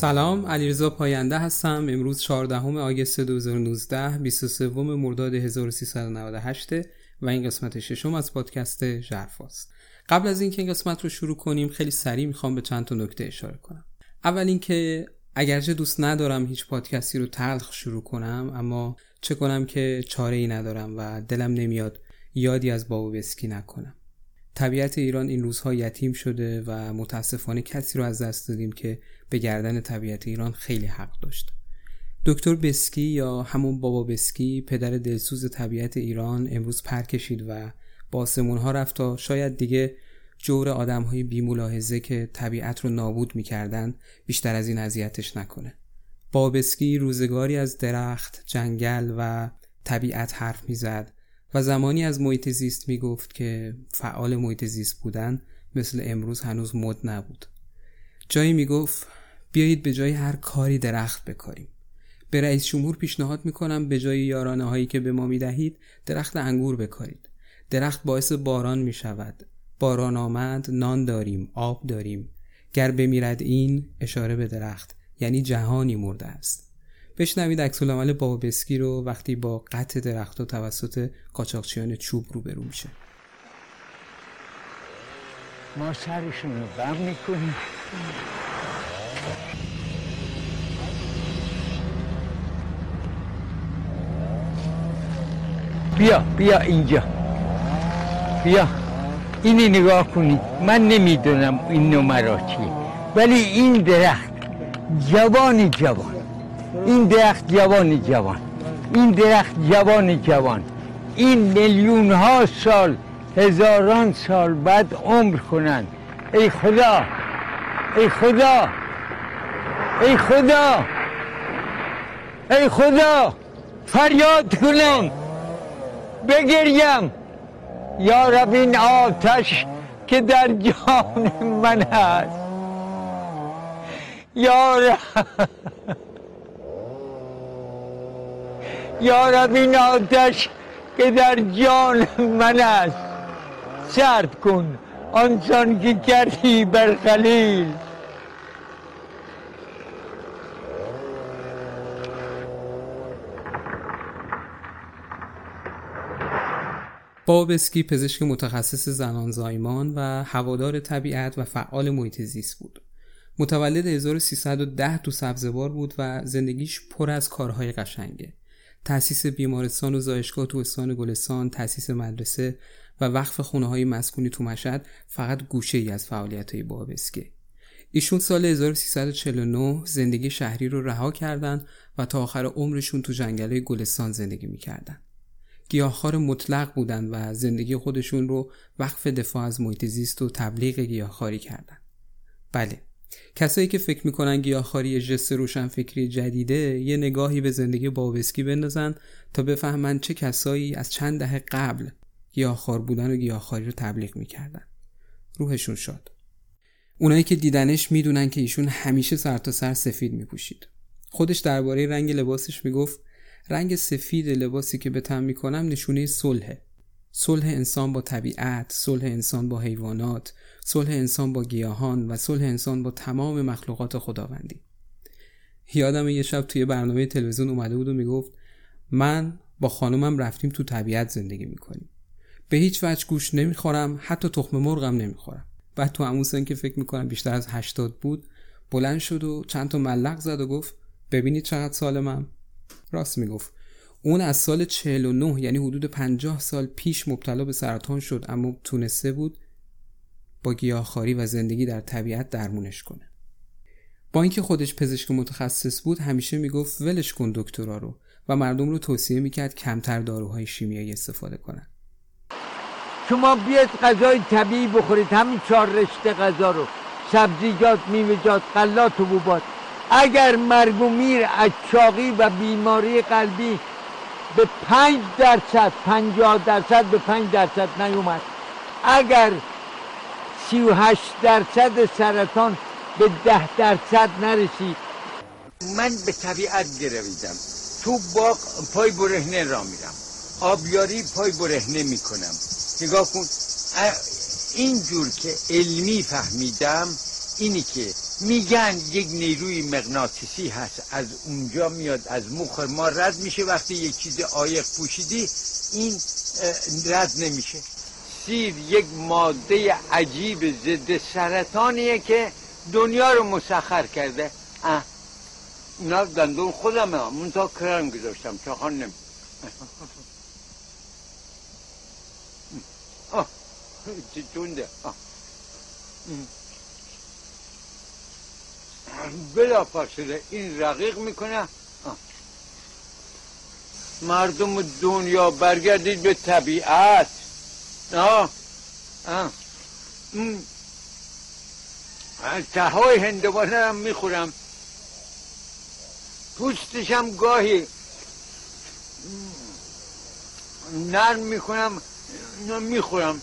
سلام علیرضا پاینده هستم. امروز 14 آگست 2019 23 مرداد 1398 و این قسمت ششم از پادکست ژرفاست قبل از اینکه این قسمت رو شروع کنیم خیلی سریع می‌خوام به چند تا نکته اشاره کنم. اول اینکه اگرچه دوست ندارم هیچ پادکستی رو تلخ شروع کنم اما چه کنم که چاره ای ندارم و دلم نمیاد یادی از بابا بسکی نکنم. طبیعت ایران این روزها یتیم شده و متاسفانه کسی رو از دست دادیم که به گردن طبیعت ایران خیلی حق داشت. دکتر بسکی یا همون بابا بسکی پدر دلسوز طبیعت ایران امروز پر کشید و با ها رفت تا شاید دیگه جور آدم های بیملاحظه که طبیعت رو نابود می‌کردن بیشتر از این اذیتش نکنه. بابسکی روزگاری از درخت، جنگل و طبیعت حرف می‌زد. و زمانی از محیط زیست می‌گفت که فعال محیط زیست بودن مثل امروز هنوز مد نبود. جایی می‌گفت بیایید به جای هر کاری درخت بکاریم. به رئیس جمهور پیشنهاد می‌کنم به جای یارانه هایی که به ما می‌دهید درخت انگور بکارید. درخت باعث باران می‌شود. باران آمد نان داریم آب داریم. گر بمیرد این اشاره به درخت یعنی جهانی مرده است. بشنوید عکس العمل بابسکی رو وقتی با قطع درخت و توسط قاچاقچیان چوب روبرو میشه. ما سرشون رو بم می‌کنیم. بیا بیا اینجا. بیا. اینی نگاه کنید من نمی‌دونم این نمرا چیه. ولی این درخت جوانی جوان. این درخت جوانی جوان. این درخت جوان جوان. این میلیون ها سال هزاران سال بعد عمر کنند. ای خدا ای خدا ای خدا ای خدا فریاد کنم. بگریم. یا رب این آتش که در جان من هست. یا یا رب این آتش که در جان من است سرد کن آنچان که کردی بر خلیل بابسکی پزشک متخصص زنان زایمان و هوادار طبیعت و فعال محیط زیست بود. متولد 1310 تو سبزوار بود و زندگیش پر از کارهای قشنگه. تأسیس بیمارستان و زایشگاه تو استان گلستان، تأسیس مدرسه و وقف خونه های مسکونی تو مشهد فقط گوشه ای از فعالیت های بابسکی. ایشون سال 1349 زندگی شهری رو رها کردند و تا آخر عمرشون تو جنگل گلستان زندگی می‌کردن. گیاهخوار مطلق بودند و زندگی خودشون رو وقف دفاع از محیط زیست و تبلیغ گیاهخواری کردند. بله کسایی که فکر می‌کنن گیاهخواری جست روشن فکری جدیده یه نگاهی به زندگی بابسکی بندازن تا بفهمن چه کسایی از چند دهه قبل گیاهخوار بودن و گیاهخواری رو تبلیغ می‌کردن. روحشون شاد. اونایی که دیدنش می‌دونن که ایشون همیشه سر تا سر سفید میپوشید. خودش درباره رنگ لباسش می‌گفت رنگ سفید لباسی که به تن می‌کنم نشونه صلحه. صلح انسان با طبیعت صلح انسان با حیوانات صلح انسان با گیاهان و صلح انسان با تمام مخلوقات خداوندی. یادم یه شب توی برنامه تلویزیون اومده بود و می‌گفت من با خانومم رفتیم تو طبیعت زندگی می‌کنیم. به هیچ وجه گوش نمی‌خورم حتی تخم مرغم نمی‌خورم. بعد تو همون سن که فکر می‌کنم بیشتر از هشتاد بود بلند شد و چند تا ملق زد و گفت ببینید چقدر سالمم. راست می‌گفت. اون از سال 49 یعنی حدود 50 سال پیش مبتلا به سرطان شد اما تونسته بود با گیاهخواری و زندگی در طبیعت درمونش کنه. با اینکه خودش پزشک متخصص بود همیشه می‌گفت ولش کن دکترا رو و مردم رو توصیه می‌کرد کمتر داروهای شیمیایی استفاده کنن. شما بیاید غذای طبیعی بخورید همین چهار رشته غذا رو. سبزیجات میوه‌جات غلات و بوبات. اگر مرگ و میر از چاقی و بیماری قلبی به پنج درصد پنجاه درصد به پنج درصد نیومد. اگر سی و هشت درصد سرطان به ده درصد نرسید. من به طبیعت گرویدم. تو باغ پای برهنه را میرم. آبیاری پای برهنه می‌کنم. نگاه کن. اینجور که علمی فهمیدم اینی که میگن یک نیروی مغناطیسی هست. از اونجا میاد از مخ ما رد میشه. وقتی یک چیز آیق پوشیدی این رد نمیشه. سیر یک ماده عجیب ضد سرطانیه که دنیا رو مسخر کرده. اه. اینا دندون خودمه. من تا کرم گذاشتم. چاخان نمی چی تونده بلا فاصله این رقیق می‌کنه. مردم دنیا برگردید به طبیعت. آه. آه. تهای هندوانه هم می‌خورم. پوستشم گاهی نرم می‌کنم می‌خورم.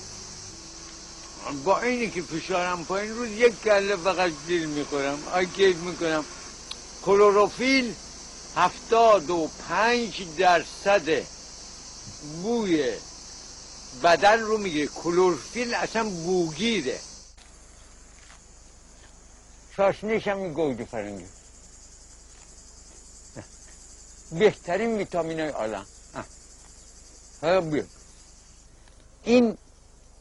با اینی که فشارم پایین روز یک کله فقط دیل می‌خورم آی کیف می‌کنم. کلوروفیل هفتاد و پنج درصد بوی بدن رو می‌گیره. کلوروفیل اصلا بوگیره. شاشنیش هم گوجه فرنگی بهترین ویتامین های عالم این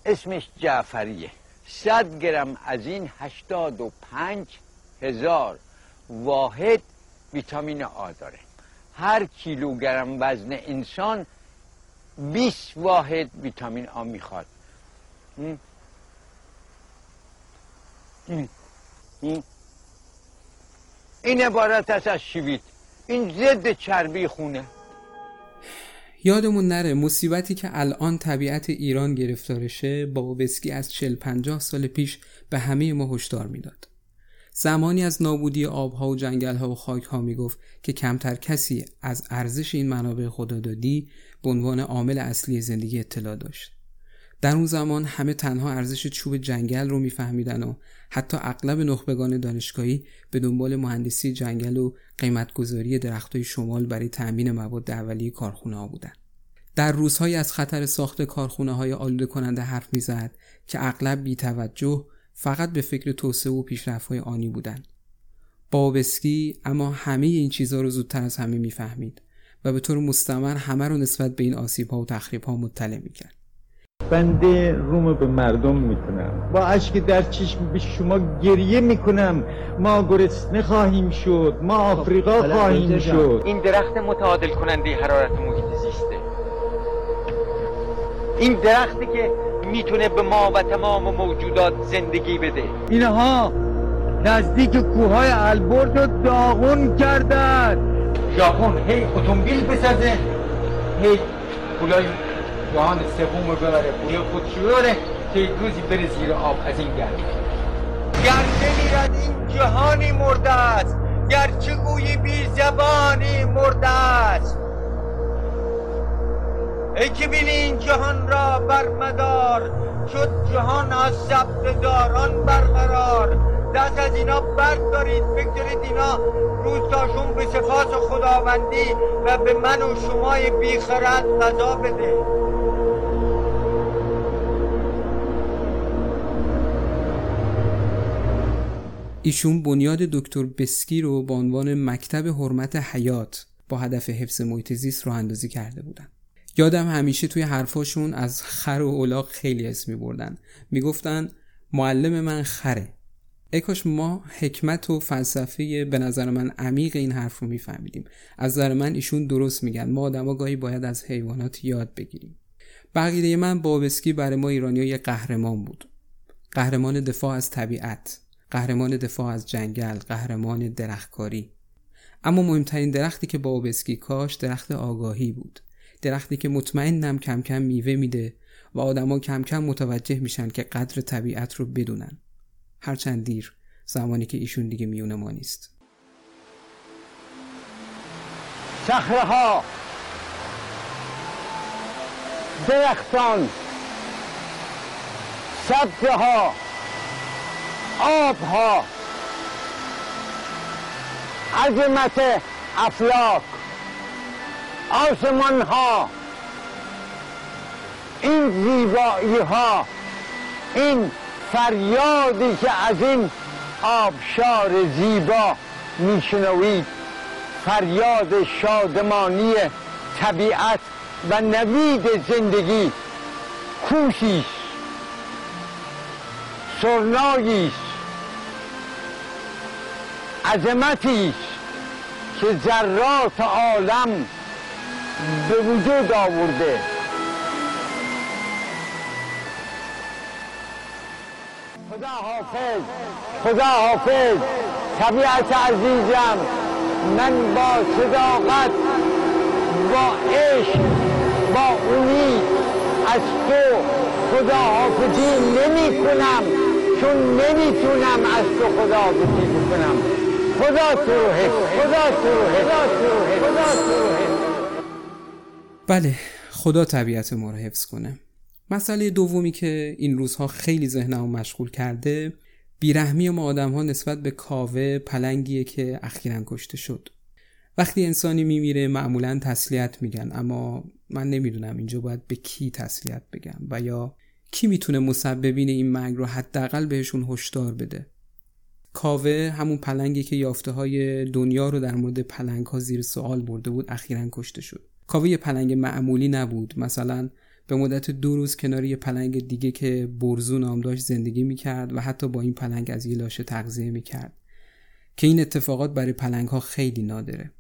اسمش جعفریه. صد گرم از این هشتاد و پنج هزار واحد ویتامین آ داره. هر کیلوگرم وزن انسان 20 واحد ویتامین آ می‌خواد. این عبارت از شیویت این ضد چربی خونه. یادمون نره مصیبتی که الان طبیعت ایران گرفتارشه بابسکی از 40 50 سال پیش به همه ما هشدار می‌داد. زمانی از نابودی آبها و جنگلها و خاکها می‌گفت که کمتر کسی از ارزش این منابع خدادادی به عنوان عامل اصلی زندگی اطلاع داشت. در اون زمان همه تنها ارزش چوب جنگل رو میفهمیدن و حتی اغلب نخبگان دانشگاهی به دنبال مهندسی جنگل و قیمتگذاری درختای شمال برای تأمین مواد اولیه کارخونه ها بودن. در روزهایی از خطر ساخت کارخونه های آلوده کننده حرف می‌زد که اغلب بی توجه فقط به فکر توسعه و پیشرفت های آنی بودن. بابسکی اما همه این چیزها رو زودتر از همه می‌فهمید و به طور مستمر همه رو نسبت به این آسیب ها و تخریب ها مطلع می‌کرد. بنده روم به مردم می‌کنم. با اشک در چشم به شما گریه می‌کنم. ما گرسنه خواهیم شد. ما آفریقا خب، خواهیم شد. این درخت متعادل کننده حرارت محیط زیسته. این درختی که می‌تونه به ما و تمام موجودات زندگی بده. اینها نزدیک کوههای البرز رو داغون کردن. ژاپن هی اتومبیل بسازه. هی پولای جهان سوم رو ببره پول خودشو ببره که یک روزی بره زیر آب از این گرد گرچه میرد این جهانی مرده است. گرچه گویی بی زبانی مرده است. ای که بینی این جهان را برمدار شد جهان از داران برقرار. دست از اینا بردارید بگذارید اینا روزتاشون به سپاس خداوندی و به من و شمای بیخرد غذا بده. ایشون بنیاد دکتر بسکی رو به عنوان مکتب حرمت حیات با هدف حفظ محیط زیست راه اندازی کرده بودن. یادم همیشه توی حرفاشون از خر و اولاق خیلی اسمی بردن می‌گفتن معلم من خره. اکاش ما حکمت و فلسفه به نظر من عمیق این حرف رو میفهمیدیم. از نظر من ایشون درست میگن. ما آدما گاهی باید از حیوانات یاد بگیریم. بقیده من بابسکی برای ما ایرانی یه قهرمان بود. قهرمان دفاع از طبیعت. قهرمان دفاع از جنگل قهرمان درختکاری. اما مهمترین درختی که بابسکی کاش درخت آگاهی بود. درختی که مطمئنم کم کم میوه میده و آدما کم کم متوجه میشن که قدر طبیعت رو بدونن. هرچند دیر زمانی که ایشون دیگه میون ما نیست. صخره ها درختان سبزه ها آب ها عظمت افلاک آسمان ها این زیبایی ها این فریادی که از این آبشار زیبا میشنوید فریاد شادمانی طبیعت و نوید زندگی. کوشیش سرناییش. عظمتیش که ذرات عالم به وجود آورده. خدا حافظ خدا حافظ طبیعت عزیزم من با صداقت با عشق با امید از تو خدا حافظی نمی کنم چون نمی‌تونم از تو خدا حافظی بکنم. خدا حفظ خدا حفظ خدا حفظ بله خدا طبیعت ما رو حفظ کنه. مسئله دومی که این روزها خیلی ذهنمو مشغول کرده بیرحمی ما آدم ها نسبت به کاوه پلنگیه که اخیرا کشته شد. وقتی انسانی میمیره معمولا تسلیت میگن اما من نمی‌دونم اینجا باید به کی تسلیت بگم و یا کی می‌تونه مسببین این مرگ رو حداقل بهشون هشدار بده. کاوه همون پلنگی که یافته های دنیا رو در مورد پلنگ ها زیر سوال برده بود اخیرا کشته شد. کاوه یه پلنگ معمولی نبود. مثلا به مدت دو روز کنار یه پلنگ دیگه که برزو نام داشت زندگی می‌کرد و حتی با این پلنگ از یه لاشه تغذیه می‌کرد که این اتفاقات برای پلنگ ها خیلی نادره.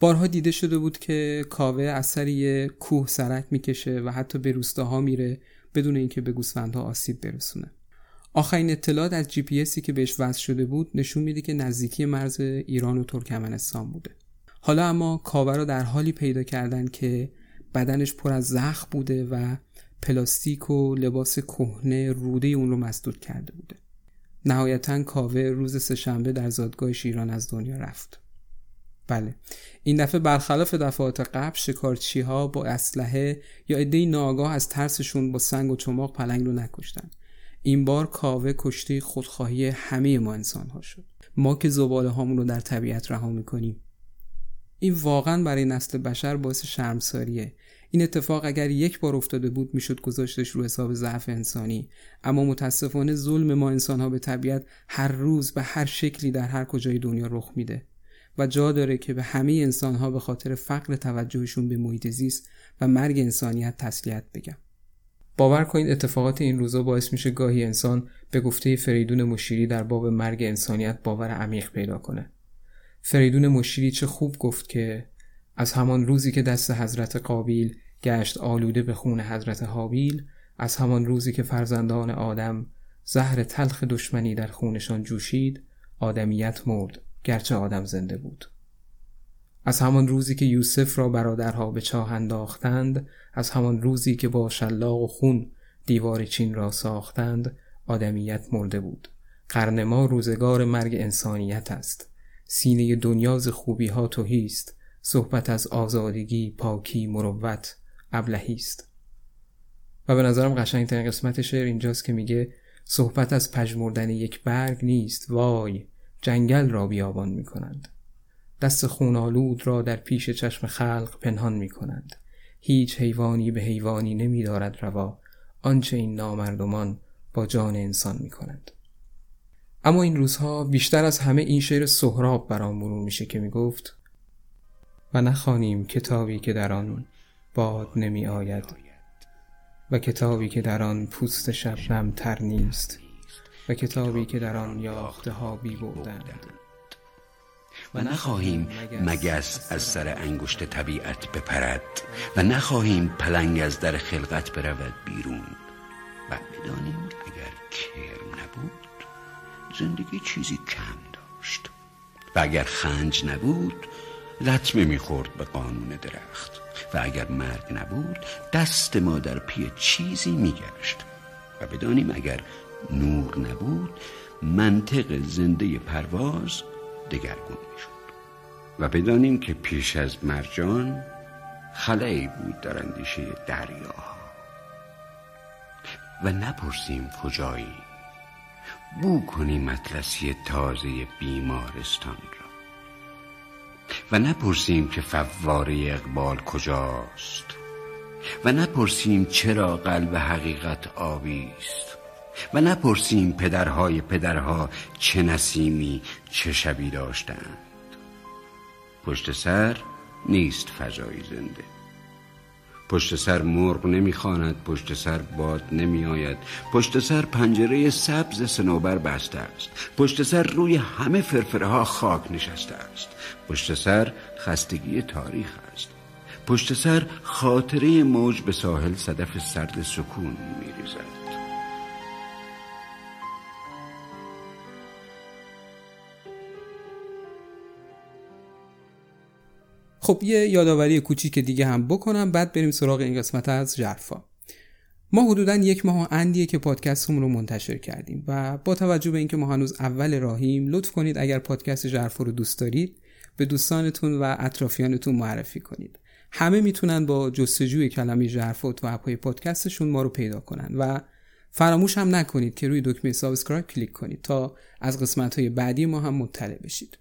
بارها دیده شده بود که کاوه از سر یه کوه سرک می‌کشه و حتی به روستاها میره بدون اینکه به گوسفندها آسیب برسونه. آخرین اطلاعات از جی پی که بهش وصل شده بود نشون میده که نزدیکی مرز ایران و ترکمنستان بوده. حالا اما کاوه را در حالی پیدا کردن که بدنش پر از زخم بوده و پلاستیک و لباس کهنه روده اون رو مسدود کرده بوده. نهایتا کاوه روز سهشنبه در زادگاه شیران از دنیا رفت. بله این دفعه برخلاف دفعات قبل شکارچی ها با اسلحه یا عده ناگاه از ترسشون با سنگ و چماق پلنگ رو نکشتن. این بار کاوه کشته خودخواهی همه ما انسان ها شد. ما که زباله هامون رو در طبیعت رها می‌کنیم. این واقعا برای نسل بشر باعث شرمساریه. این اتفاق اگر یک بار افتاده بود می‌شد گذاشتش رو حساب ضعف انسانی. اما متاسفانه ظلم ما انسان ها به طبیعت هر روز به هر شکلی در هر کجای دنیا رخ میده. و جا داره که به همه انسان ها به خاطر فقر توجهشون به محیط زیست و مرگ انسانیت تسلیت بگم. باور کنید اتفاقات این روزا باعث میشه گاهی انسان به گفته فریدون مشیری در باب مرگ انسانیت باور عمیق پیدا کنه. فریدون مشیری چه خوب گفت که از همان روزی که دست حضرت قابیل گشت آلوده به خون حضرت حابیل از همان روزی که فرزندان آدم زهر تلخ دشمنی در خونشان جوشید آدمیت مرد گرچه آدم زنده بود. از همان روزی که یوسف را برادرها به چاه انداختند از همان روزی که با شلاق و خون دیوار چین را ساختند آدمیت مرده بود. قرن ما روزگار مرگ انسانیت است. سینه دنیاز خوبی ها توهی است. صحبت از آزادگی پاکی مروت ابلهی است. و به نظرم قشنگترین قسمت شعر اینجاست که میگه صحبت از پژمردن یک برگ نیست وای جنگل را بیابان می کنند. دست خونالود را در پیش چشم خلق پنهان می کنند. هیچ حیوانی به حیوانی نمی دارد روا آنچه این نامردمان با جان انسان می کنند. اما این روزها بیشتر از همه این شعر سهراب برام مرور میشه که می‌گفت و نخوانیم کتابی که در آن باد نمی آید و کتابی که در آن پوست شبنم تر نیست و کتابی که در آن یاخته ها بی بودند و نخواهیم مگس از سر انگشت طبیعت بپرد و نخواهیم پلنگ از در خلقت برود بیرون. و بدانیم اگر کرم نبود زندگی چیزی کم داشت. و اگر خنج نبود لطمه می‌خورد به قانون درخت. و اگر مرگ نبود دست ما در پی چیزی میگشت. و بدانیم اگر نور نبود منطق زنده پرواز دگرگون و بدانیم که پیش از مرجان خلایی بود در اندیشه دریاها. و نپرسیم کجایی؟ بو کنیم اطلسی تازه بیمارستان را. و نپرسیم که فواره اقبال کجاست؟ و نپرسیم چرا قلب حقیقت آبی است؟ و نپرسیم پدرهای پدرها چه نسیمی چه شبی داشتند؟ پشت سر نیست فضای زنده. پشت سر مرغ نمی‌خواند پشت سر باد نمیآید. پشت سر پنجره سبز سنوبر بسته است. پشت سر روی همه فرفره ها خاک نشسته است. پشت سر خستگی تاریخ است. پشت سر خاطره موج به ساحل صدف سرد سکون میریزد. خب یه یادآوری کوچیک دیگه هم بکنم بعد بریم سراغ این قسمت از جرفا ما حدودا یک ماه و اندیه که پادکستمون رو منتشر کردیم و با توجه به اینکه ما هنوز اول راهیم لطف کنید اگر پادکست ژرفا رو دوست دارید به دوستانتون و اطرافیانتون معرفی کنید. همه می‌تونن با جستجوی کلمه ژرفا در اپهای پادکستشون ما رو پیدا کنن و فراموش هم نکنید که روی دکمه subscribe کلیک کنید تا از قسمت های بعدی ما هم مطلع بشید.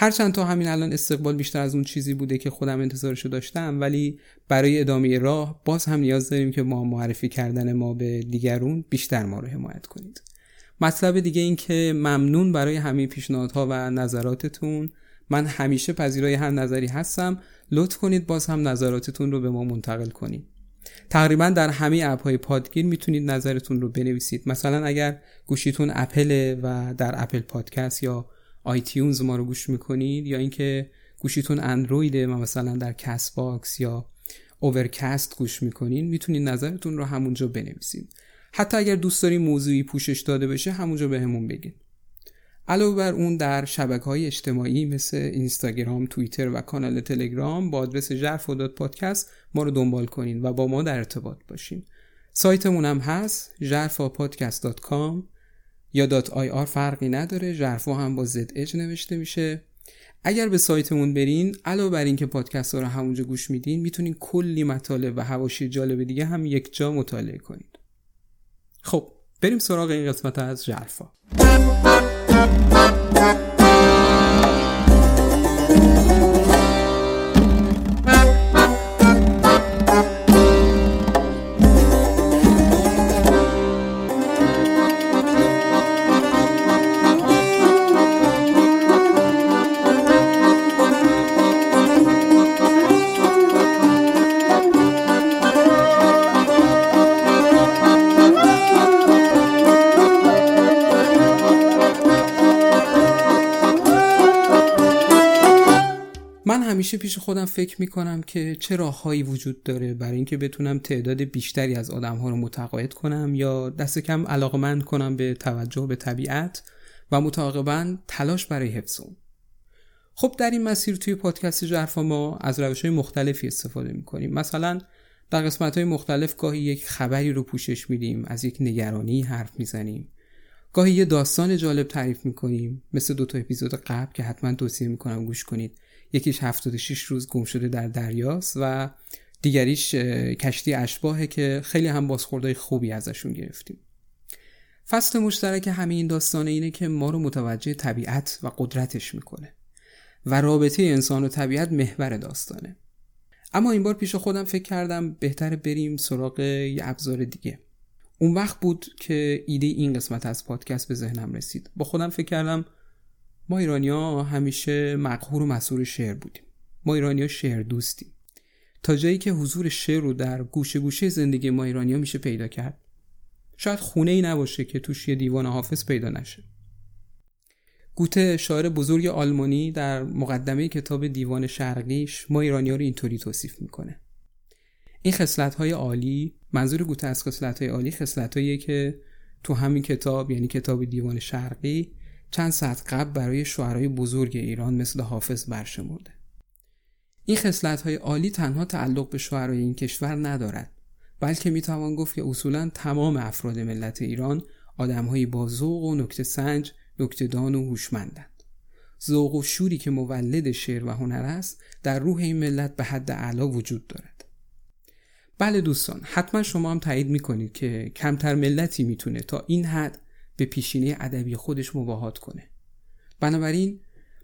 هرچند تا همین الان استقبال بیشتر از اون چیزی بوده که خودم انتظارشو داشتم ولی برای ادامه راه باز هم نیاز داریم که با معرفی کردن ما به دیگرون بیشتر ما رو حمایت کنید. مطلب دیگه این که ممنون برای همه پیشنهادها و نظراتتون. من همیشه پذیرای هر نظری هستم. لطف کنید باز هم نظراتتون رو به ما منتقل کنید. تقریبا در همه اپ های پادگیر می‌تونید نظرتون رو بنویسید. مثلا اگر گوشیتون اپله و در اپل پادکست یا iTunes ما رو گوش می‌کنید یا اینکه گوشیتون اندرویده و مثلا در Castbox یا Overcast گوش می‌کنین می‌تونید نظرتون رو همونجا بنویسید. حتی اگر دوست دارین موضوعی پوشش داده بشه همونجا بهمون به بگین. علاوه بر اون در شبکه های اجتماعی مثل اینستاگرام، توییتر و کانال تلگرام با آدرس ژرفا پادکست ما رو دنبال کنین و با ما در ارتباط باشین. سایتمون هم هست ژرفاپادکست.com یا dot ir فرقی نداره ژرفا هم با Z H نوشته میشه. اگر به سایتمون برین علاوه بر اینکه پادکست ها رو همونجا گوش میدین می‌تونین کلی مطالب و حواشی جالب دیگه هم یک جا مطالعه کنید خب بریم سراغ این قسمت از ژرفا پیش خودم فکر می‌کنم که چه راههایی وجود داره برای اینکه بتونم تعداد بیشتری از آدم ها رو متقاعد کنم یا دست کم علاقمند کنم به توجه به طبیعت و متعاقبا تلاش برای حفظ اون. خب در این مسیر توی پادکست جرفا ما از روش های مختلفی استفاده می‌کنیم. مثلا در قسمت های مختلف گاهی یک خبری رو پوشش میدیم از یک نگرانی حرف می‌زنیم. گاهی یه داستان جالب تعریف می‌کنیم مثل دو تا اپیزود قبل که حتما توصیه می‌کنم گوش کنید. یکیش 76 روز گم شده در دریاست و دیگریش کشتی اشباهه که خیلی هم بازخوردهای خوبی ازشون گرفتیم. فصل مشترک همه این داستانه اینه که ما رو متوجه طبیعت و قدرتش می‌کنه و رابطه انسان و طبیعت محور داستانه. اما این بار پیش خودم فکر کردم بهتر بریم سراغ یه ابزار دیگه. اون وقت بود که ایده این قسمت از پادکست به ذهنم رسید. با خودم فکر کردم ما ایرانیا همیشه مقهور و مسئول شعر بودیم. ما ایرانیا شعر دوستیم. تا جایی که حضور شعر رو در گوشه گوشه زندگی ما ایرانیا میشه پیدا کرد. شاید خونه ای نباشه که توش یه دیوان حافظ پیدا نشه. گوته شاعر بزرگ آلمانی در مقدمه کتاب دیوان شرقیش ما ایرانیا رو اینطوری توصیف می‌کنه. این خصلت های عالی منظور گوته از خصلت های عالی خصلت که تو همین کتاب یعنی کتاب دیوان شرقی چند ساعت قبل برای شعرهای بزرگ ایران مثل حافظ برشمرده. این خصلت های عالی تنها تعلق به شعرهای این کشور ندارد بلکه می‌توان گفت که اصولا تمام افراد ملت ایران آدمهایی با ذوق و نکته سنج دان و هوشمندند. ذوق و شوری که مولد شعر و هنر است در روح این ملت به حد اعلا وجود دارد. بله دوستان حتما شما هم تایید می‌کنید که کمتر ملتی می‌تونه تا این حد به پیشینه ادبی خودش مباهات کنه. بنابراین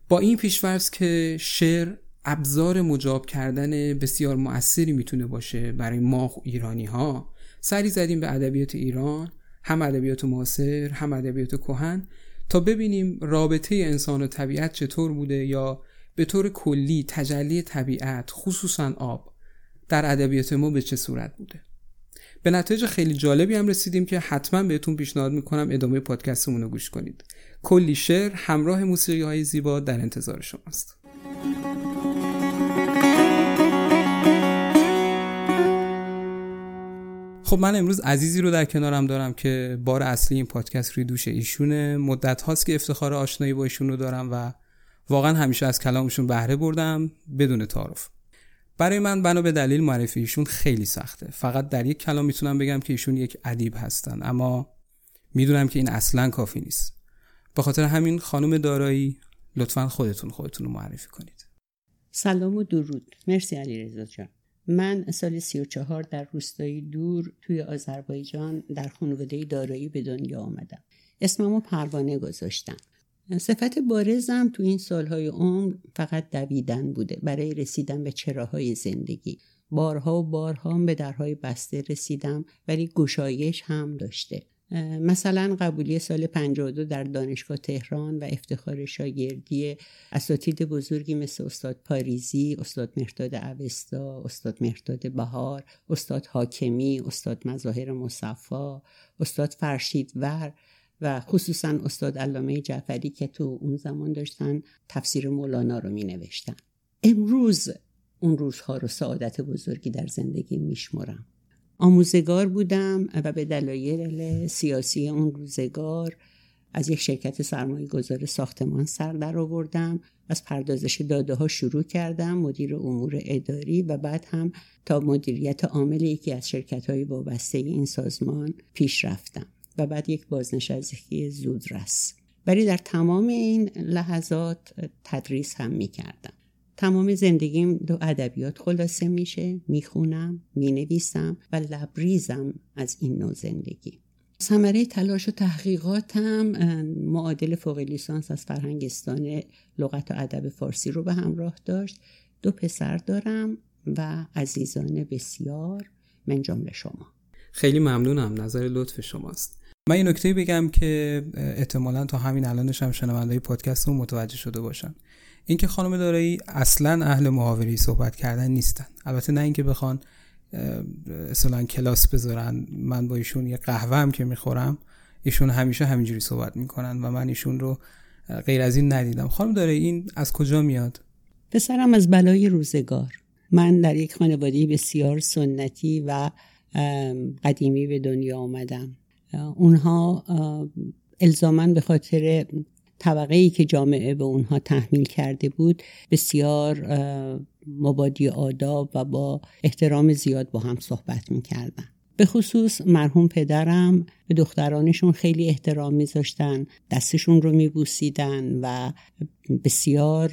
با این پیشورز که شعر ابزار مجاب کردن بسیار مؤثری می‌تونه باشه برای ما ایرانی ها سری زدیم به ادبیات ایران هم ادبیات معاصر هم ادبیات کهن تا ببینیم رابطه انسان و طبیعت چطور بوده یا به طور کلی تجلی طبیعت خصوصا آب در ادبیات ما به چه صورت بوده. به نتایج خیلی جالبی هم رسیدیم که حتما بهتون پیشنهاد می‌کنم ادامه پادکستمون رو گوش کنید. کلی شعر همراه موسیقی های زیبا در انتظار شماست. خب من امروز عزیزی رو در کنارم دارم که بار اصلی این پادکست روی دوش ایشونه. مدت هاست که افتخار آشنایی با ایشون رو دارم و واقعا همیشه از کلامشون بهره بردم بدون تعارف. برای من بنا به دلیل معرفی ایشون خیلی سخته. فقط در یک کلام می‌تونم بگم که ایشون یک ادیب هستن. اما می‌دونم که این اصلا کافی نیست. به خاطر همین خانم دارایی لطفا خودتون خودتون رو معرفی کنید. سلام و درود. مرسی علی جان. من سال سی و چهار در روستایی دور توی آذربایجان در خانواده دارایی به دنیا آمدم. اسممو پروانه گذاشتم. صفت بارزم تو این سالهای عمر فقط دویدن بوده برای رسیدن به چراهای زندگی. بارها و بارها به درهای بسته رسیدم ولی گشایش هم داشته. مثلا قبولی سال 52 در دانشگاه تهران و افتخار شاگردی اساتید بزرگی مثل استاد پاریزی، استاد مرداد اوستا، استاد مرداد بهار، استاد حاکمی، استاد مظاهر مصفا، استاد فرشیدور و خصوصا استاد علامه جعفری که تو اون زمان داشتن تفسیر مولانا رو می نوشتن. امروز اون روزها رو سعادت بزرگی در زندگی میشمرم. آموزگار بودم و به دلایل سیاسی اون روزگار از یک شرکت سرمایه گذار ساختمان سر در آوردم از پردازش داده ها شروع کردم مدیر امور اداری و بعد هم تا مدیریت عامل یکی از شرکت های وابسته این سازمان پیش رفتم و بعد یک بازنشستگی زودرس ولی در تمام این لحظات تدریس هم می کردم تمام زندگیم دو ادبیات خلاصه میشه می‌خونم می‌نویسم و لبریزم از این نوع زندگی. ثمره تلاش و تحقیقاتم معادل فوق لیسانس از فرهنگستان لغت و ادب فارسی رو به همراه داشت. دو پسر دارم و عزیزان بسیار من جمله شما. خیلی ممنونم نظر لطف شماست. من این نکته بگم که احتمالا تا همین الانش هم شنونده پادکست رو متوجه شده باشن. اینکه خانم دارایی اصلا اهل محاوری صحبت کردن نیستن. البته نه اینکه بخوان اصلا کلاس بذارن. من با ایشون یه قهوه هم که می‌خورم ایشون همیشه همینجوری صحبت می‌کنن و من ایشون رو غیر از این ندیدم. خانم داره این از کجا میاد؟ پسرم از بلای روزگار. من در یک خانواده بسیار سنتی و قدیمی به دنیا آمدم. اونها الزامن به خاطر طبقه ای که جامعه به اونها تحمیل کرده بود بسیار مبادی آداب و با احترام زیاد با هم صحبت می‌کردن. به خصوص مرحوم پدرم به دخترانشون خیلی احترام میذاشتن دستشون رو میبوسیدن و بسیار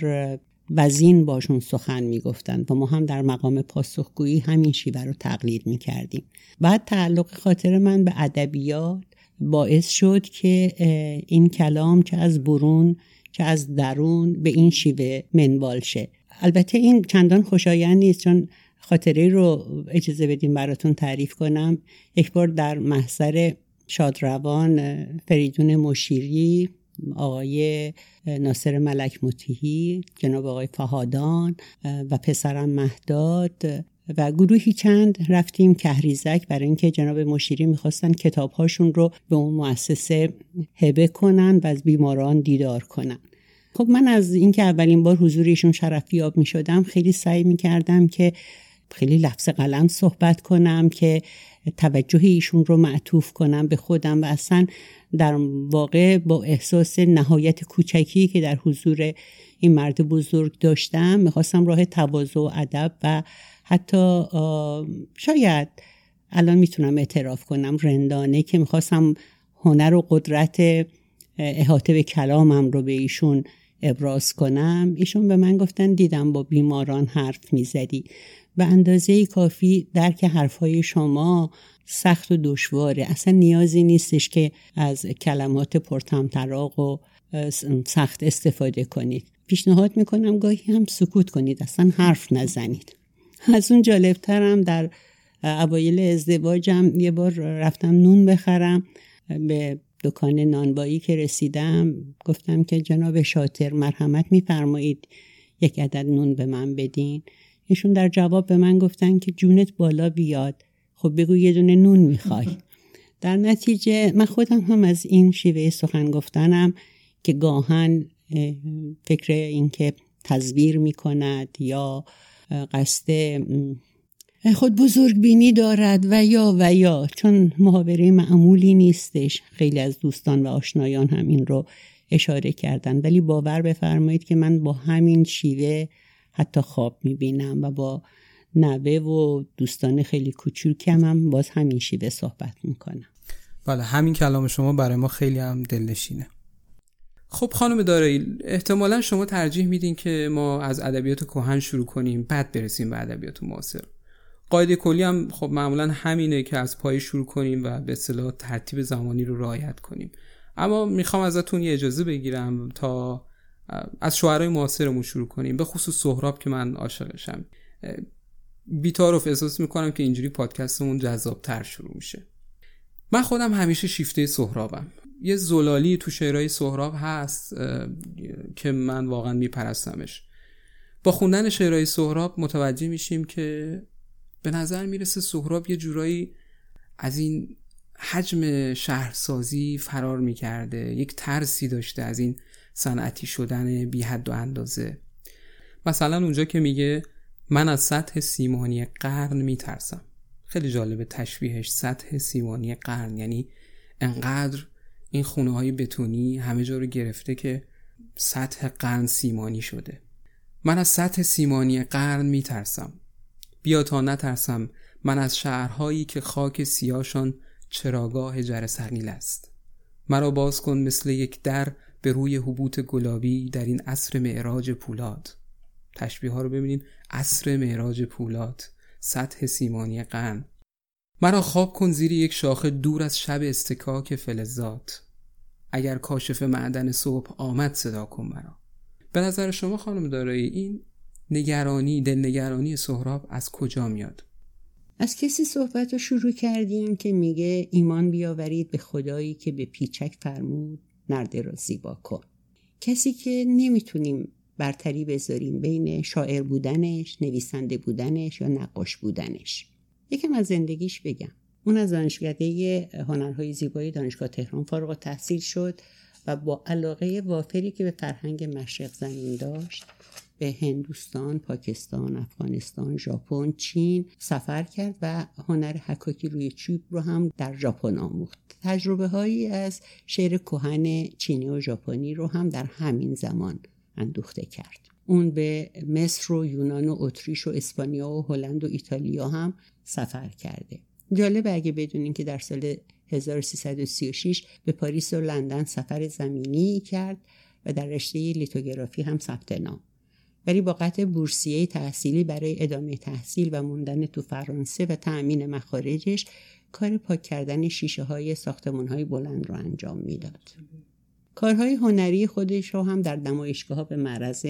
وزین باشون سخن می‌گفتن و ما هم در مقام پاسخگویی همین شیوه رو تقلید می‌کردیم. بعد تعلق خاطر من به ادبیات باعث شد که این کلام چه از برون چه از درون به این شیوه منوال شه. البته این چندان خوشایند نیست چون خاطره رو اجازه بدیم براتون تعریف کنم. یک بار در محضر شادروان فریدون مشیری آقای ناصر ملک متیهی جناب آقای فهادان و پسرم مهداد و گروهی چند رفتیم کهریزک برای اینکه جناب مشیری می‌خواستن کتابهاشون رو به اون مؤسسه هبه کنن و از بیماران دیدار کنن. خب من از اینکه اولین بار حضوریشون شرفیاب می شدم خیلی سعی می کردم که خیلی لفظ قلم صحبت کنم که توجه ایشون رو معطوف کنم به خودم و اصلا در واقع با احساس نهایت کوچکی که در حضور این مرد بزرگ داشتم می‌خواستم راه تواضع و ادب و حتی شاید الان می‌تونم اعتراف کنم رندانه که می‌خواستم هنر و قدرت احاطه به کلامم رو به ایشون ابراز کنم. ایشون به من گفتن دیدم با بیماران حرف می‌زدی. به اندازه کافی درک حرفهای شما سخت و دشواره. اصلا نیازی نیستش که از کلمات پرتمطراق و سخت استفاده کنید. پیشنهاد می‌کنم گاهی هم سکوت کنید اصلا حرف نزنید. از اون جالبترم در اوایل ازدواجم یه بار رفتم نون بخرم به دکان نانبایی که رسیدم. گفتم که جناب شاطر مرحمت میفرمایید یک عدد نون به من بدین. ایشون در جواب به من گفتن که جونت بالا بیاد. خب بگو یه دونه نون می‌خوای. در نتیجه من خودم هم از این شیوه سخن گفتنم که گاهن فکر اینکه تزویر می‌کند یا قصد خود بزرگ بینی دارد و یا و یا. چون محاوره معمولی نیستش. خیلی از دوستان و آشنایان هم این رو اشاره کردن. ولی باور بفرمایید که من با همین شیوه حتی خواب می‌بینم و با نوه و دوستان خیلی کوچولکم هم باز همین شیوه صحبت می‌کنم. بله همین کلام شما برای ما خیلی هم دلنشینه. خب خانم دارایی احتمالا شما ترجیح میدین که ما از ادبیات کهن شروع کنیم بعد برسیم به ادبیات معاصر. قاعده کلی هم خب معمولا همینه که از پای شروع کنیم و به اصطلاح ترتیب زمانی رو رعایت کنیم. اما می‌خوام ازتون یه اجازه بگیرم تا از شعرهای معاصرمون شروع کنیم. به خصوص سهراب که من عاشقشم. بیتارف احساس می‌کنم که اینجوری پادکستمون جذابتر شروع میشه. من خودم همیشه شیفته سهرابم. یه زلالی تو شعرهای سهراب هست که من واقعا میپرستمش. با خوندن شعرهای سهراب متوجه میشیم که به نظر می‌رسه سهراب یه جورایی از این حجم شهرسازی فرار می‌کرده. یک ترسی داشته از این صنعتی شدن بی حد و اندازه. مثلا اونجا که میگه من از سطح سیمانی قرن میترسم. خیلی جالبه تشبیهش سطح سیمانی قرن. یعنی انقدر این خونه های بتونی همه جا رو گرفته که سطح قرن سیمانی شده. من از سطح سیمانی قرن میترسم. بیا تا نترسم من از شهرهایی که خاک سیاشان چراگاه جرسقیل است. مرا باز کن مثل یک در به روی حبوط گلابی در این عصر معراج پولاد. تشبیه ها رو ببینید عصر معراج پولاد. سطح سیمانی قن مرا خواب کن زیر یک شاخه دور از شب استکاک فلزات. اگر کاشف معدن صبح آمد صدا کن مرا. به نظر شما خانم دارایی این نگرانی دلنگرانی سهراب از کجا میاد؟ از کسی صحبت رو شروع کردیم که میگه ایمان بیاورید به خدایی که به پیچک فرمود؟ نرده را زیبا کن. کسی که نمی‌تونیم برتری بذاریم بین شاعر بودنش نویسنده بودنش یا نقاش بودنش. یکم از زندگیش بگم. اون از دانشکده هنرهای زیبایی دانشگاه تهران فارغ تحصیل شد و با علاقه وافری که به فرهنگ مشرق زمین داشت به هندوستان، پاکستان، افغانستان، ژاپن، چین سفر کرد و هنر حکاکی روی چوب رو هم در ژاپن آموخت. تجربه هایی از شعر کهن چینی و ژاپنی رو هم در همین زمان اندوخته کرد. اون به مصر و یونان و اتریش و اسپانیا و هلند و ایتالیا هم سفر کرده. جالب اگه بدونین که در سال 1336 به پاریس و لندن سفر زمینی کرد و در رشته لیتوگرافی هم ثبت نام ولی با قطع بورسیه تحصیلی برای ادامه تحصیل و موندن تو فرانسه و تأمین مخارجش کار پاک کردن شیشه های ساختمون های بلند رو انجام می‌داد. کارهای هنری خودش رو هم در نمایشگاه به معرض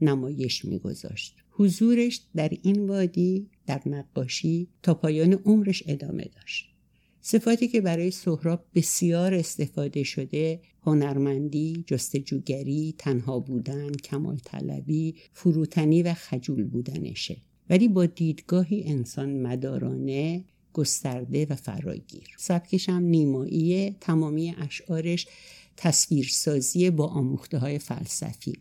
نمایش میگذاشت. حضورش در این وادی در نقاشی تا پایان عمرش ادامه داشت. صفاتی که برای سهراب بسیار استفاده شده هنرمندی، جستجوگری، تنها بودن، کمال طلبی، فروتنی و خجول بودنشه. ولی با دیدگاهی انسان مدارانه گسترده و فراگیر. سبکش هم نیماییه تمامی اشعارش تصویرسازی با آموخته های فلسفی.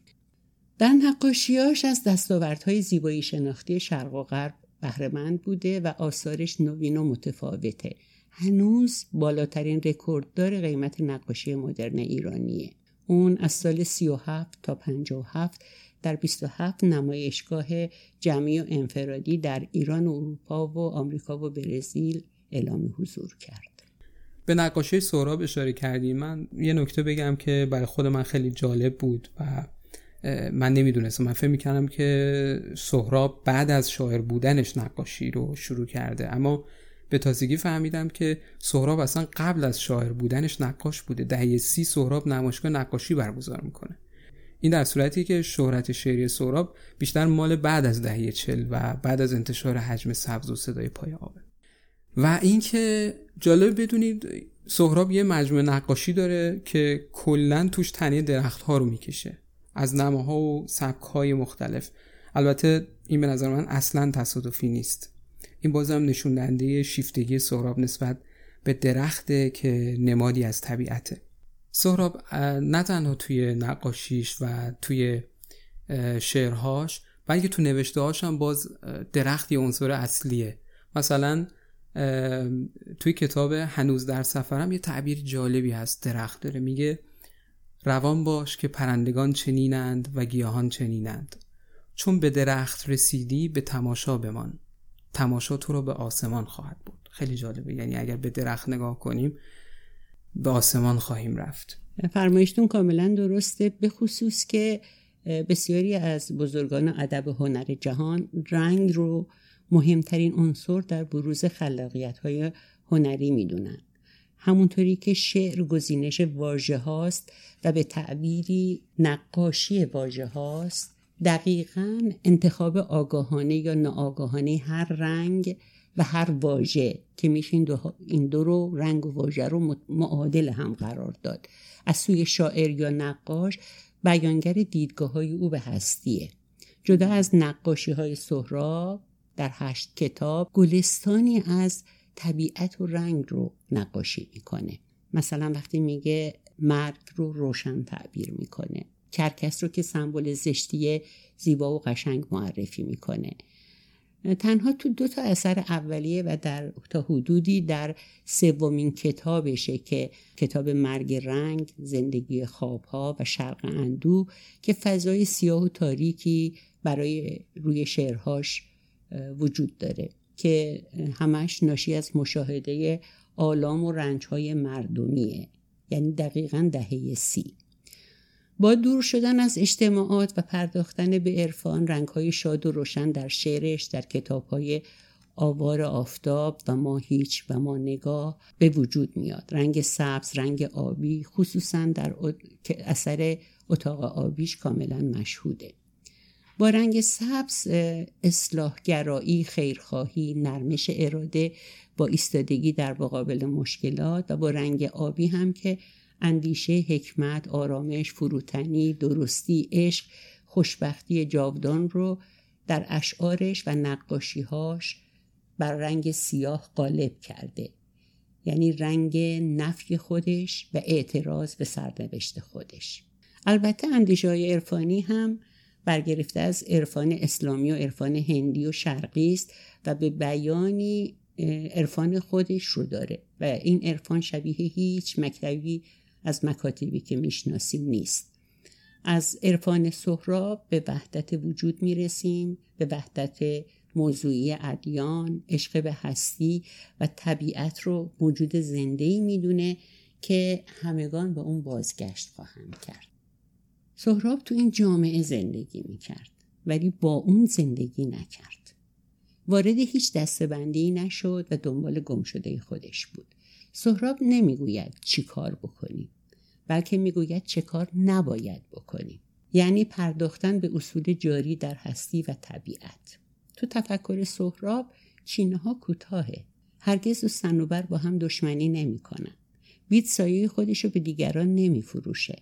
در نقاشیاش از دستاوردهای زیبایی شناختی شرق و غرب بهرهمند بوده و آثارش نوین و متفاوته. هنوز بالاترین رکورددار قیمت نقاشی مدرن ایرانیه. اون از سال 37 تا 57 در 27 نمایشگاه جمعی و انفرادی در ایران و اروپا و آمریکا و برزیل اعلام حضور کرد. به نقاشی سهراب اشاره کردیم من یه نکته بگم که برای خود من خیلی جالب بود و من نمی‌دونستم. من فکر می‌کردم که سهراب بعد از شاعر بودنش نقاشی رو شروع کرده. اما به تازگی فهمیدم که سهراب اصلا قبل از شاعر بودنش نقاش بوده. دهه سی سهراب نمایشگاه نقاشی برگزار می‌کنه. این در صورتی که شهرت شعری سهراب بیشتر مال بعد از دهه چل و بعد از انتشار حجم سبز و صدای پای آبه و اینکه جالب بدونید سهراب یه مجموعه نقاشی داره که کلا توش تنه درخت ها رو می‌کشه. از نماها و سبک های مختلف. البته این به نظر من اصلا تصادفی نیست. این بازم نشون دهنده شیفتگی سهراب نسبت به درخته که نمادی از طبیعته. سهراب نه تنها توی نقاشیش و توی شعرهاش بلکه تو نوشته هم باز درخت یه عنصر اصلیه. مثلا توی کتاب هنوز در سفرم یه تعبیر جالبی هست. درخت داره میگه روان باش که پرندگان چنینند و گیاهان چنینند. چون به درخت رسیدی به تماشا بمان. تماشا تو رو به آسمان خواهد بود. خیلی جالبه. یعنی اگر به درخت نگاه کنیم به آسمان خواهیم رفت. فرمایشتون کاملا درسته به خصوص که بسیاری از بزرگان ادب هنر جهان رنگ رو مهمترین عنصر در بروز خلاقیت های هنری می‌دونن. همونطوری که شعر گزینش واژه هاست و به تعبیری نقاشی واژه هاست دقیقا انتخاب آگاهانه یا ناآگاهانه هر رنگ و هر واژه که میشه این دو, این دو رو رنگ و واژه رو معادل هم قرار داد. از سوی شاعر یا نقاش بیانگر دیدگاه های او به هستیه. جدا از نقاشی های سهراب در هشت کتاب گلستانی از طبیعت و رنگ رو نقاشی می‌کنه. مثلا وقتی میگه مرگ رو روشن تعبیر می‌کنه. کرکس رو که سمبل زشتی زیبا و قشنگ معرفی می‌کنه. تنها تو دو تا اثر اولیه و در تا حدودی در سومین کتابشه که کتاب مرگ رنگ زندگی خوابها و شرق اندو که فضای سیاه و تاریکی برای روی شعرهاش وجود داره که همش ناشی از مشاهده آلام و رنجهای مردمیه. یعنی دقیقا دهه سی. با دور شدن از اجتماعات و پرداختن به عرفان رنگهای شاد و روشن در شعرش در کتابهای آوار آفتاب و ما هیچ و ما نگاه به وجود میاد. رنگ سبز رنگ آبی خصوصا در اثر اتاق آبیش کاملا مشهوده. با رنگ سبز اصلاحگرایی خیرخواهی نرمش اراده با ایستادگی در مقابل مشکلات و با رنگ آبی هم که اندیشه حکمت آرامش فروتنی درستی عشق خوشبختی جاودان رو در اشعارش و نقاشیهاش بر رنگ سیاه غالب کرده. یعنی رنگ نفی خودش و اعتراض به سرنوشت خودش. البته اندیشه های عرفانی هم برگرفته از عرفان اسلامی و عرفان هندی و شرقی است و به بیانی عرفان خودش رو داره. و این عرفان شبیه هیچ مکتبی از مکاتبی که می‌شناسیم نیست. از عرفان سهراب به وحدت وجود می‌رسیم به وحدت موضوعی ادیان عشق به هستی و طبیعت رو موجود زنده ای می‌دونه که همگان به اون بازگشت خواهند کرد. سهراب تو این جامعه زندگی می‌کرد ولی با اون زندگی نکرد. وارد هیچ دستبندی نشد و دنبال گم شده خودش بود. سهراب نمی‌گوید چی کار بکنیم بلکه می‌گوید چه کار نباید بکنیم. یعنی پرداختن به اصول جاری در هستی و طبیعت. تو تفکر سهراب چینه ها کوتاهه. هرگز و سنوبر با هم دشمنی نمی‌کنن. بید سایه خودش رو به دیگران نمیفروشه.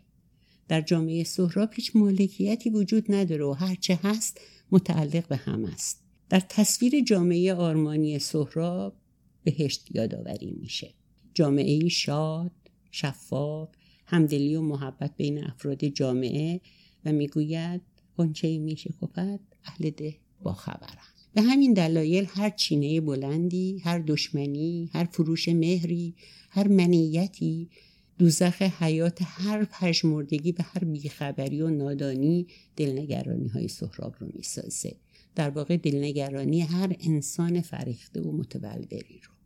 در جامعه سهراب هیچ مالکیتی وجود نداره و هرچه هست متعلق به هم است. در تصویر جامعه آرمانی سهراب بهشت یادآوری میشه. جامعه شاد شفاف همدلی و محبت بین افراد جامعه و می‌گوید قنچه میشه کفت اهل ده با خبرن. به همین دلایل هر چینه بلندی هر دشمنی هر فروش مهری هر منیتی دوزخ حیات هر پژمردگی به هر بیخبری و نادانی دلنگرانی های سهراب رو می‌سازه. در واقع دلنگرانی هر انسان فریخته و متولدری رو.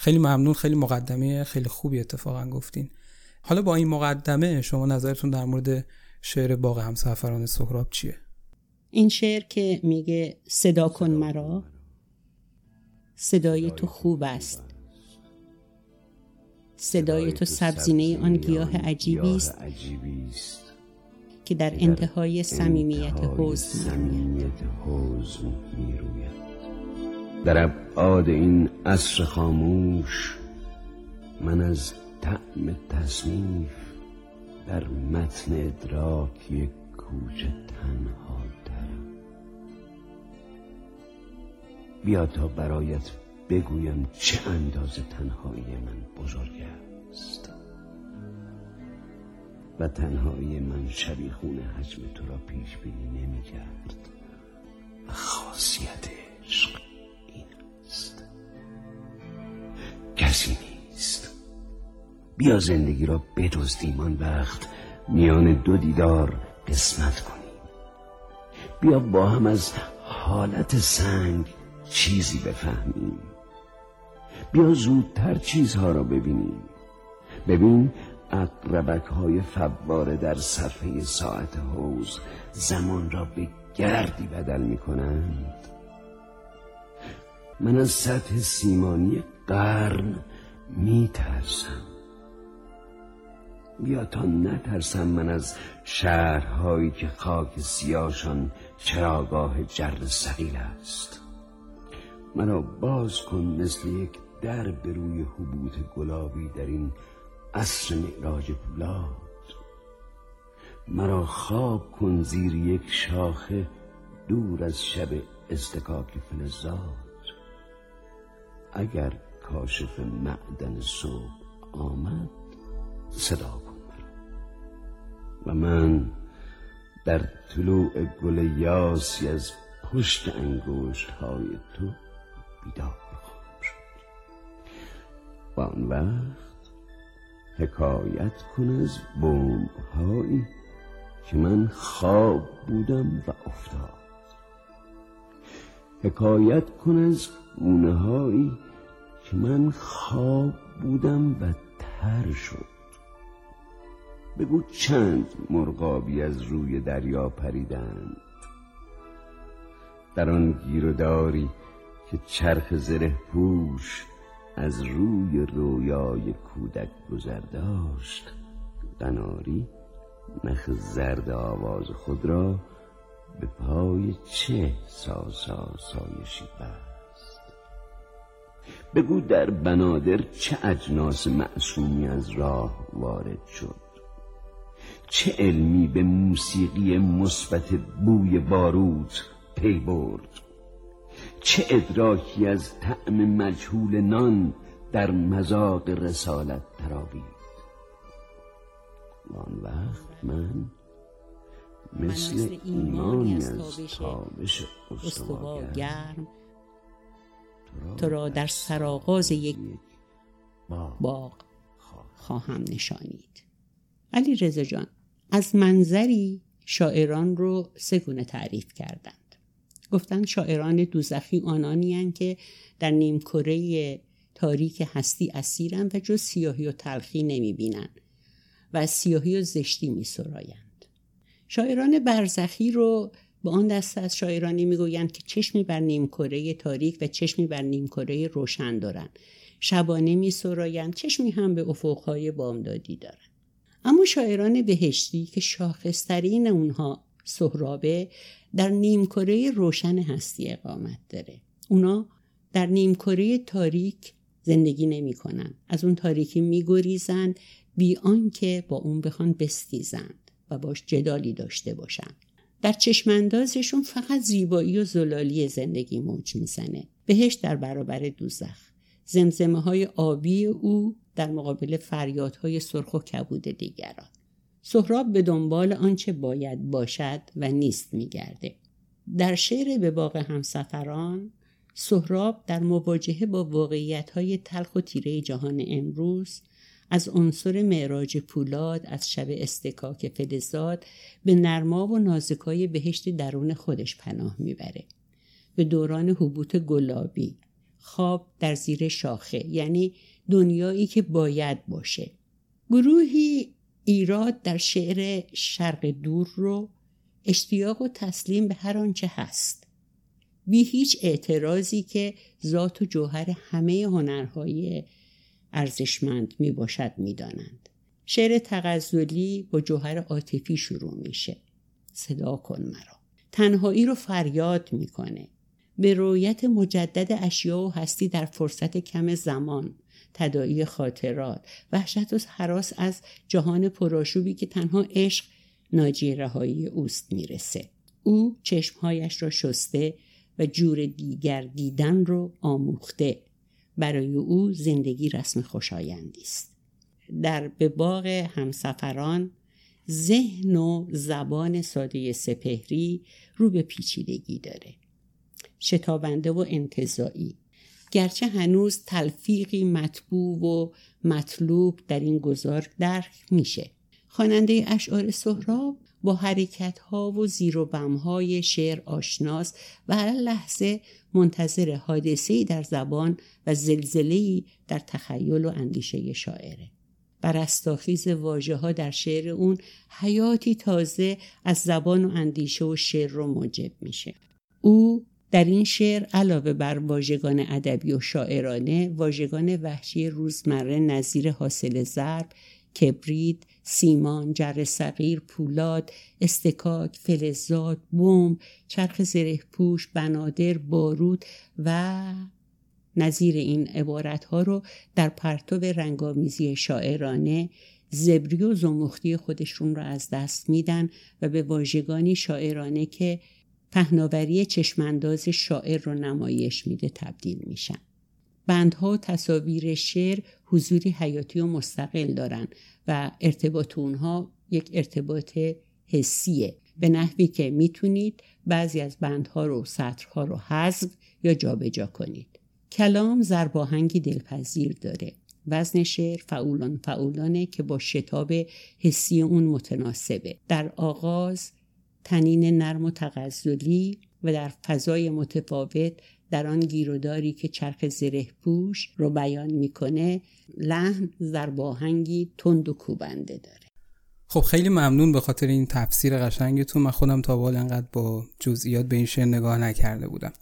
خیلی ممنون خیلی مقدمه خیلی خوبی اتفاقا گفتین. حالا با این مقدمه شما نظرتون در مورد شعر باغ همسفران سهراب چیه؟ این شعر که میگه صدا کن مرا صدای تو خوب است. صدای تو سبزینه آن گیاه عجیبی است که در انتهای صمیمیت حزن در ابعاد این عصر خاموش من از طعم تصنیف در متن ادراکی کوچه تنها دارم. بیا تا برایت بگویم چه اندازه تنهایی من بزرگ است. و تنهایی من شبیخون حجم تو را پیش بینی نمی کسی نیست. بیا زندگی را بدزدیم آن وقت میان دو دیدار قسمت کنیم. بیا با هم از حالت سنگ چیزی بفهمیم. بیا زودتر چیزها را ببینیم. ببین اقربک های فواره در صفحه ساعت حوز زمان را به گردی بدل می کنند من از سطح سیمانی قرن می ترسم بیا تا نترسم من از شهرهایی که خاک سیاشان چراگاه جر سقیل است. مرا باز کن مثل یک در به روی حبوط گلابی در این عصر معراج پولاد. مرا خواب کن زیر یک شاخه دور از شب استکاک فلزات. اگر کاشف معدن صبح آمد. صدا کن و من در طلوع گل یاسی از پشت انگشت های تو بیدار خواهم شد. و آن وقت حکایت کن از بوم هایی که من خواب بودم و افتاد. حکایت کن از گونه که من خواب بودم و تر شد. بگو چند مرغابی از روی دریا پریدند. در آن گیروداری که چرخ زره پوش از روی رویای کودک گذر داشت قناری نخ زرد آواز خود را به پای چه ساسا سایشی بست. بگو در بنادر چه اجناس معصومی از راه وارد شد؟ چه علمی به موسیقی مثبت بوی باروت پی برد؟ چه ادراکی از طعم مجهول نان در مذاق رسالت ترابید؟ آن وقت من مثل ایمانی از تابش گرم تو را در سرآغاز یک باغ خواهم نشانید علی رضا جان از منظری شاعران رو سگونه تعریف کردند گفتن شاعران دوزخی آنانی که در نیمکره تاریک هستی اسیرند و جز سیاهی و تلخی نمی بینند و سیاهی و زشتی می سرایند. شاعران برزخی رو به آن دسته از شاعرانی می‌گویند که چشمی بر نیمکره تاریک و چشمی بر نیمکره روشن دارند. شبانه می سرایند چشمی هم به افقهای بامدادی دارند. اما شاعران بهشتی که شاخصترین اونها سهرابه در نیمکره روشن هستی اقامت داره. اونا در نیمکره تاریک زندگی نمی کنن. از اون تاریکی می گریزند بی آنکه با اون بخوان بستیزند و باش جدالی داشته باشند. در چشماندازشون فقط زیبایی و زلالی زندگی موج می‌زنه. بهش در برابر دوزخ. زمزمه های آبی او در مقابل فریادهای سرخ و کبود دیگران. سهراب به دنبال آنچه باید باشد و نیست میگرده. در شعر به باغ همسفران سهراب در مواجهه با واقعیت های تلخ و تیره جهان امروز از عنصر معراج پولاد از شب استکاک فلزاد به نرما و نازکای بهشت درون خودش پناه می‌بره. به دوران حبوط گلابی خواب در زیر شاخه یعنی دنیایی که باید باشه. گروهی ایراد در شعر شرق دور رو اشتیاق و تسلیم به هر آنچه هست. بی هیچ اعتراضی که ذات و جوهر همه هنرهای ارزشمند می باشد می دانند. شعر تغزلی با جوهر عاطفی شروع میشه. صدا کن مرا. تنهایی رو فریاد می‌کنه. به رویت مجدد اشیا و هستی در فرصت کم زمان تدایی خاطرات وحشت و حراس از جهان پرآشوبی که تنها عشق ناجی رهایی اوست می‌رسه او چشمهایش را شسته و جور دیگر دیدن رو آموخته برای او زندگی رسم خوشایندی است. در به باغ همسفران ذهن و زبان ساده سپهری رو به پیچیدگی داره. شتابنده و انتظایی گرچه هنوز تلفیقی مطبوع و مطلوب در این گذار درک میشه. خواننده اشعار سهراب با حرکت ها و زیر و بم های شعر آشناس و هر لحظه منتظر حادثه در زبان و زلزله در تخیل و اندیشه شاعره. بر استاخیز واژه ها در شعر اون حیاتی تازه از زبان و اندیشه و شعر رو موجب میشه. او در این شعر علاوه بر واژگان ادبی و شاعرانه واژگان وحشی روزمره نظیر حاصل ضرب کبرید سیمان جر صغیر پولاد استکاک فلزات بمب چرخ زره پوش بنادر بارود و نظیر این عبارت ها رو در پرتو رنگامیزی شاعرانه زبری و زمختی خودشون رو از دست میدن و به واژگانی شاعرانه که پهناوری چشمانداز شاعر رو نمایش میده تبدیل میشن. بندها و تصاویر شعر حضوری حیاتی و مستقل دارن و ارتباط اونها یک ارتباط حسیه. به نحوی که می‌تونید بعضی از بندها رو سطرها رو حذف یا جابجا جا کنید. کلام زرباهنگی دلپذیر داره. وزن شعر فعولان فعولانه که با شتاب حسی اون متناسبه. در آغاز تنین نرم و تغزلی و در فضای متفاوت در آن گیروداری که چرخ زره پوش رو بیان می‌کنه لحن زرباهنگی تند و کوبنده داره. خب خیلی ممنون به خاطر این تفسیر قشنگتون. من خودم تا حال انقدر با جزئیات به این شعر نگاه نکرده بودم.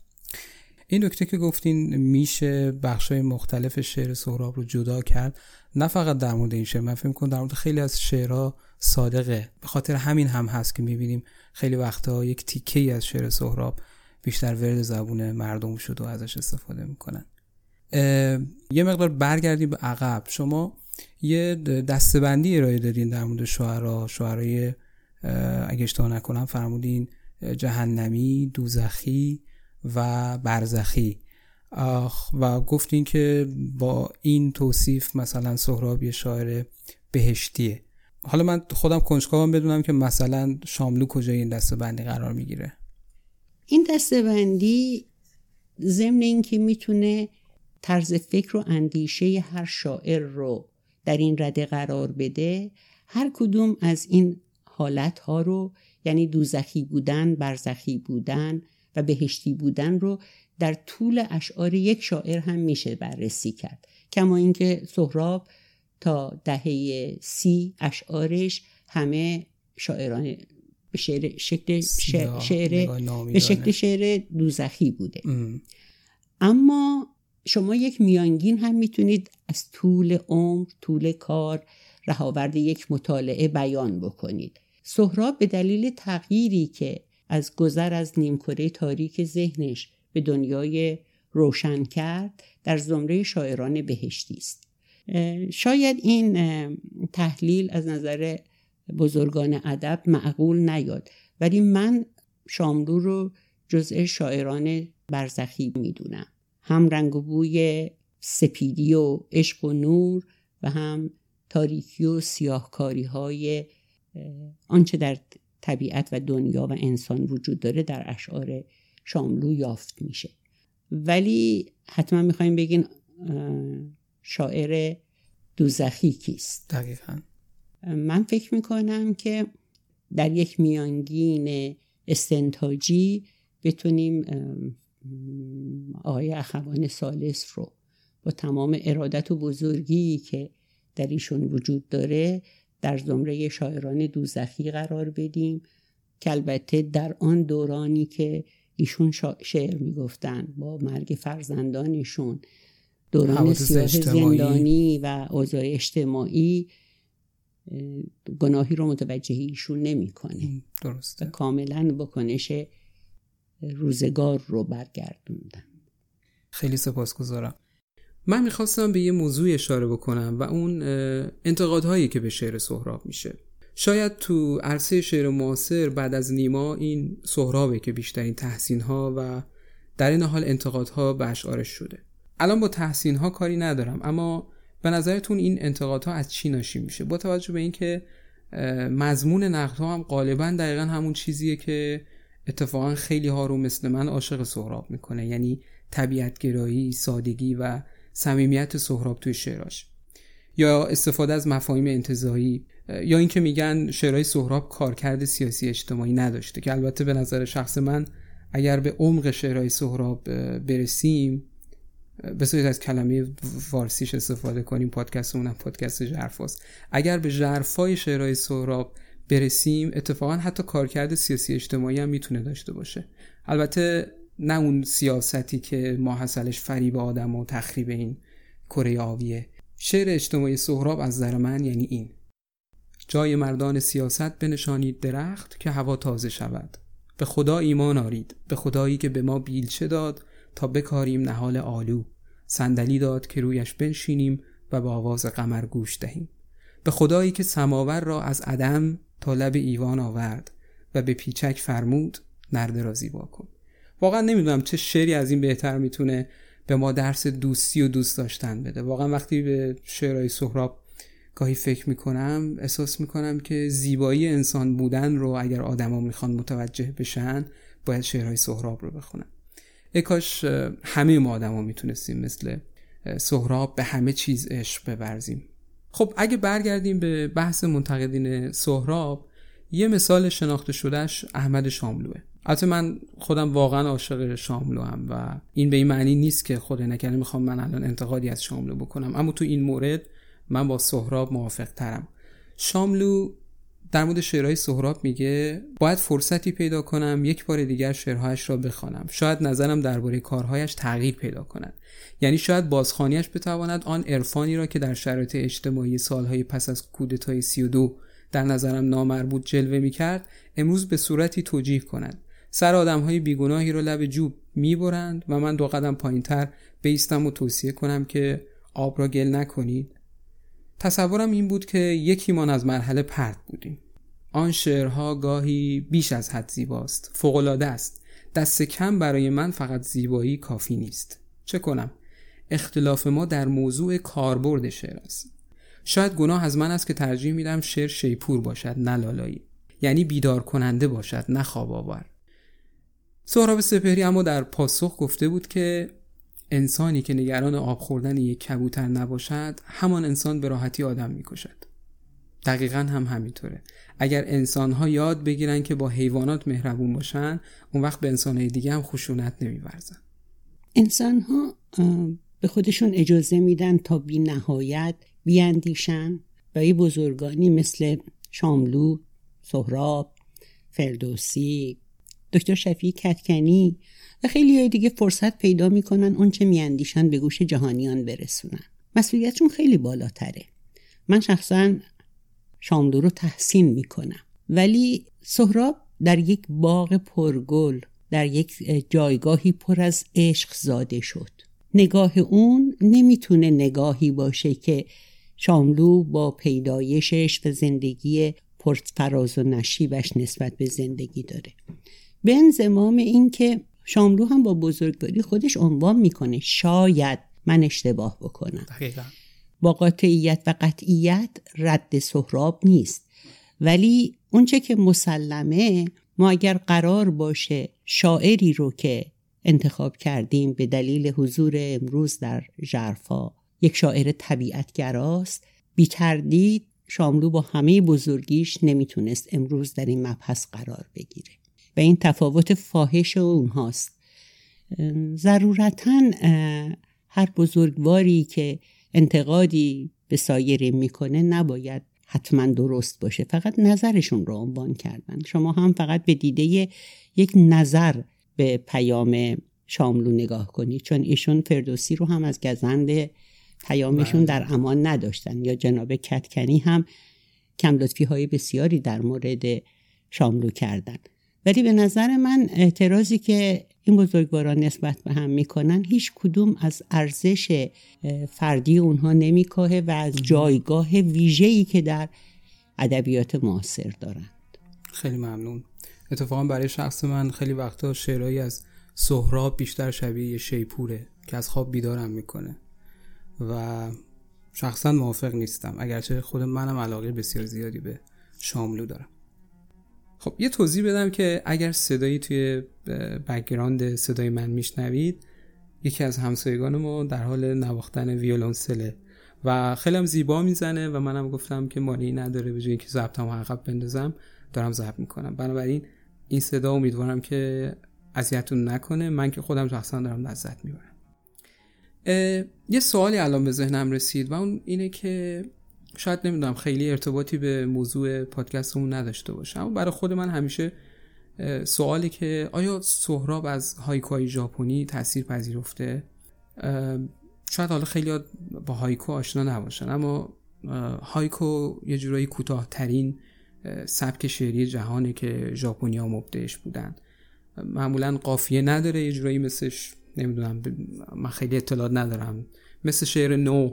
این نکته که گفتین میشه بخشای مختلف شعر سهراب رو جدا کرد. نه فقط در مورد این شعر من فکر کنم در مورد خیلی از شعرها صادقه. به خاطر همین هم هست که می‌بینیم خیلی وقتها یک تیکه از شعر سهراب بیشتر ورد زبون مردم شد و ازش استفاده می‌کنن. یه مقدار برگردیم به عقب. شما یه دستبندی ارائه دادین در مورد شعرا. شعرهای اگه اشتباه نکنم فرمودین جهنمی دوزخی و برزخی. و گفتین که با این توصیف مثلا سهراب شاعر بهشتیه. حالا من خودم کنجکاوم بدونم که مثلا شاملو کجای این دسته قرار می‌گیره. این دستبندی ضمن اینکه می‌تونه طرز فکر و اندیشه هر شاعر رو در این رده قرار بده هر کدوم از این حالت ها رو یعنی دوزخی بودن برزخی بودن و بهشتی بودن رو در طول اشعار یک شاعر هم میشه بررسی کرد. کما اینکه سهراب تا دهه سی اشعارش همه شاعران به شعر شکل شعر, به شکل شعر دوزخی بوده. اما شما یک میانگین هم می‌تونید از طول عمر طول کار رهاورد یک مطالعه بیان بکنید. سهراب به دلیل تغییری که از گذر از نیمکره تاریک ذهنش به دنیای روشن کرد در زمره شاعران بهشتی است. شاید این تحلیل از نظر بزرگان ادب معقول نیاد. ولی من شاملو رو جزء شاعران برزخی می‌دونم. هم رنگ و بوی سپیدی و عشق و نور و هم تاریکی و سیاهکاری های آنچه در طبیعت و دنیا و انسان وجود داره در اشعار شاملو یافت میشه. ولی حتما می‌خوایم بگین شاعر دوزخی کیست؟ دقیقا. من فکر می‌کنم که در یک میانگین استنتاجی بتونیم آقای اخوان سالس رو با تمام ارادت و بزرگی که در ایشون وجود داره در زمره شاعران دوزخی قرار بدیم که البته در آن دورانی که ایشون شعر می‌گفتن با مرگ فرزندانشون دوران سیاه زندانی و اوضاع اجتماعی گناهی رو متوجه ایشون نمی‌کنه. درسته. کاملا بکنش روزگار رو برگردوندن. خیلی سپاسگزارم. من می‌خواستم به یه موضوع اشاره بکنم و اون انتقادهایی که به شعر سهراب میشه. شاید تو عرصه شعر معاصر بعد از نیما این سهرابه که بیشترین تحسین ها و در این حال انتقادها به اشعارش شده. الان با تحسین ها کاری ندارم اما به نظرتون این انتقادها از چی ناشی میشه؟ با توجه به اینکه مضمون نقدها هم غالبا دقیقا همون چیزیه که اتفاقا خیلی ها رو مثل من عاشق سهراب می‌کنه یعنی طبیعتگرایی سادگی و صمیمیت سهراب توی شعراش. یا استفاده از مفاهیم انتظایی یا اینکه میگن شعرهای سهراب کارکرد سیاسی اجتماعی نداشته که البته به نظر شخص من اگر به عمق شعرهای سهراب برسیم صورت از کلمه فارسیش استفاده کنیم پادکست اونم پادکست جرفاست اگر به جرفای شعرهای سهراب برسیم اتفاقا حتی کارکرد سیاسی اجتماعی هم می‌تونه داشته باشه. البته نه اون سیاستی که ما حسلش فریب آدم و تخریب این کره آویه شعر اجتماعی سهراب از نظر من یعنی این. جای مردان سیاست بنشانید درخت که هوا تازه شود. به خدا ایمان آرید. به خدایی که به ما بیلچه داد تا بکاریم نهال آلو. صندلی داد که رویش بنشینیم و به آواز قمر گوش دهیم. به خدایی که سماور را از عدم تا ایوان آورد و به پیچک فرمود نرده را زیبا کن. واقعا نمی‌دونم چه شعری از این بهتر می‌تونه به ما درس دوستی و دوست داشتن بده. واقعا وقتی به شعرهای سهراب گاهی فکر می‌کنم احساس می‌کنم که زیبایی انسان بودن رو اگر آدما می‌خوان متوجه بشن باید شعرهای سهراب رو بخونن. کاش همه ما آدما می‌تونستیم مثل سهراب به همه چیز عشق ببرزیم. خب اگه برگردیم به بحث منتقدین سهراب یه مثال شناخته شدهش احمد شاملوه. البته من خودم واقعا عاشق شاملو هم و این به این معنی نیست که خود نکرده می‌خوام من الان انتقادی از شاملو بکنم. اما تو این مورد من با سهراب موافق ترم شاملو در مورد شعرهای سهراب میگه باید فرصتی پیدا کنم یک بار دیگر شعرهایش را بخوانم. شاید نظرم درباره کارهایش تغییر پیدا کند. یعنی شاید بازخانیش بتواند آن عرفانی را که در شرایط اجتماعی سالهای پس از کودتای 32 در نظرم نامربوط جلوه می‌کرد امروز به صورتی توجیه کند. سر آدم های بیگناهی رو لب جوب می‌برند و من دو قدم پایین تر بیستم و توصیه کنم که آب را گل نکنید. تصورم این بود که یکیمان از مرحله پرد بودیم. آن شعرها گاهی بیش از حد زیباست. فوقالعاده است. دست کم برای من فقط زیبایی کافی نیست. چه کنم؟ اختلاف ما در موضوع کاربرد شعر است. شاید گناه از من است که ترجیح میدم شعر شیپور باشد نه لالایی. یعنی بیدار کننده باشد نه خواب آور سهراب سپهری اما در پاسخ گفته بود که انسانی که نگران آب خوردن یک کبوتر نباشد همان انسان به راحتی آدم می‌کشد. دقیقا هم همینطوره. اگر انسان ها یاد بگیرن که با حیوانات مهربون باشن اون وقت به انسان دیگه هم خشونت نمیورزن. انسان ها به خودشون اجازه میدن تا بی نهایت بیاندیشن و بزرگانی مثل شاملو، سهراب، فردوسی، دکتر شفیع کتکنی و خیلی های دیگه فرصت پیدا می‌کنن اون چه میاندیشن به گوش جهانیان برسونن. مسئولیتشون خیلی بالاتره. من شخصا شاملو رو تحسین می‌کنم. ولی سهراب در یک باغ پرگل در یک جایگاهی پر از عشق زاده شد. نگاه اون نمی‌تونه نگاهی باشه که شاملو با پیدایشش و زندگی پرفراز و نشیبش نسبت به زندگی داره. به انزمام این که شاملو هم با بزرگواری خودش عنوان می‌کنه. شاید من اشتباه بکنم. با قاطعیت و قطعیت رد سهراب نیست. ولی اونچه که مسلمه ما اگر قرار باشه شاعری رو که انتخاب کردیم به دلیل حضور امروز در جرفا یک شاعر طبیعتگراست بی تردید شاملو با همه بزرگیش نمی‌تونست امروز در این مبحث قرار بگیره. و این تفاوت فاحش اونهاست. ضرورتا هر بزرگواری که انتقادی به سایری می‌کنه نباید حتما درست باشه. فقط نظرشون رو عنوان کردن. شما هم فقط به دیده یک نظر به پیام شاملو نگاه کنید. چون ایشون فردوسی رو هم از گزند پیامشون بله. در امان نداشتن. یا جناب کتکنی هم کم های بسیاری در مورد شاملو کردن. ولی به نظر من اعتراضی که این بزرگواران نسبت به هم می‌کنن هیچ کدوم از ارزش فردی اونها نمیکاهه و از جایگاه ویژه‌ای که در ادبیات معاصر دارند. خیلی ممنون. اتفاقا برای شخص من خیلی وقتا شعرهایی از سهراب بیشتر شبیه شیپوره که از خواب بیدارم می‌کنه و شخصا موافق نیستم. اگرچه خود منم علاقه بسیار زیادی به شاملو دارم. خب یه توضیح بدم که اگر صدایی توی بکگراند صدای من میشنوید یکی از همسایگان ما در حال نواختن ویولونسله و خیلی هم زیبا می‌زنه و منم گفتم که مانی نداره به جای اینکه ضبطم عقب بندازم دارم ضبط می‌کنم. بنابراین این صدا امیدوارم که اذیتتون نکنه. من که خودم شخصا دارم لذت می‌برم. یه سوالی الان به ذهنم رسید و اون اینه که شاید نمی‌دونم خیلی ارتباطی به موضوع پادکستمون نداشته باشه. اما برای خود من همیشه سوالی که آیا سهراب از هایکوهای ژاپنی تاثیر پذیرفته؟ شاید حالا خیلی با هایکو آشنا نباشن اما هایکو یه جورایی کوتاهترین سبک شعری جهانه که ژاپنیا مبدعش بودن. معمولا قافیه نداره یه جورایی مثلش نمی‌دونم من خیلی اطلاعات ندارم. مثل شعر نو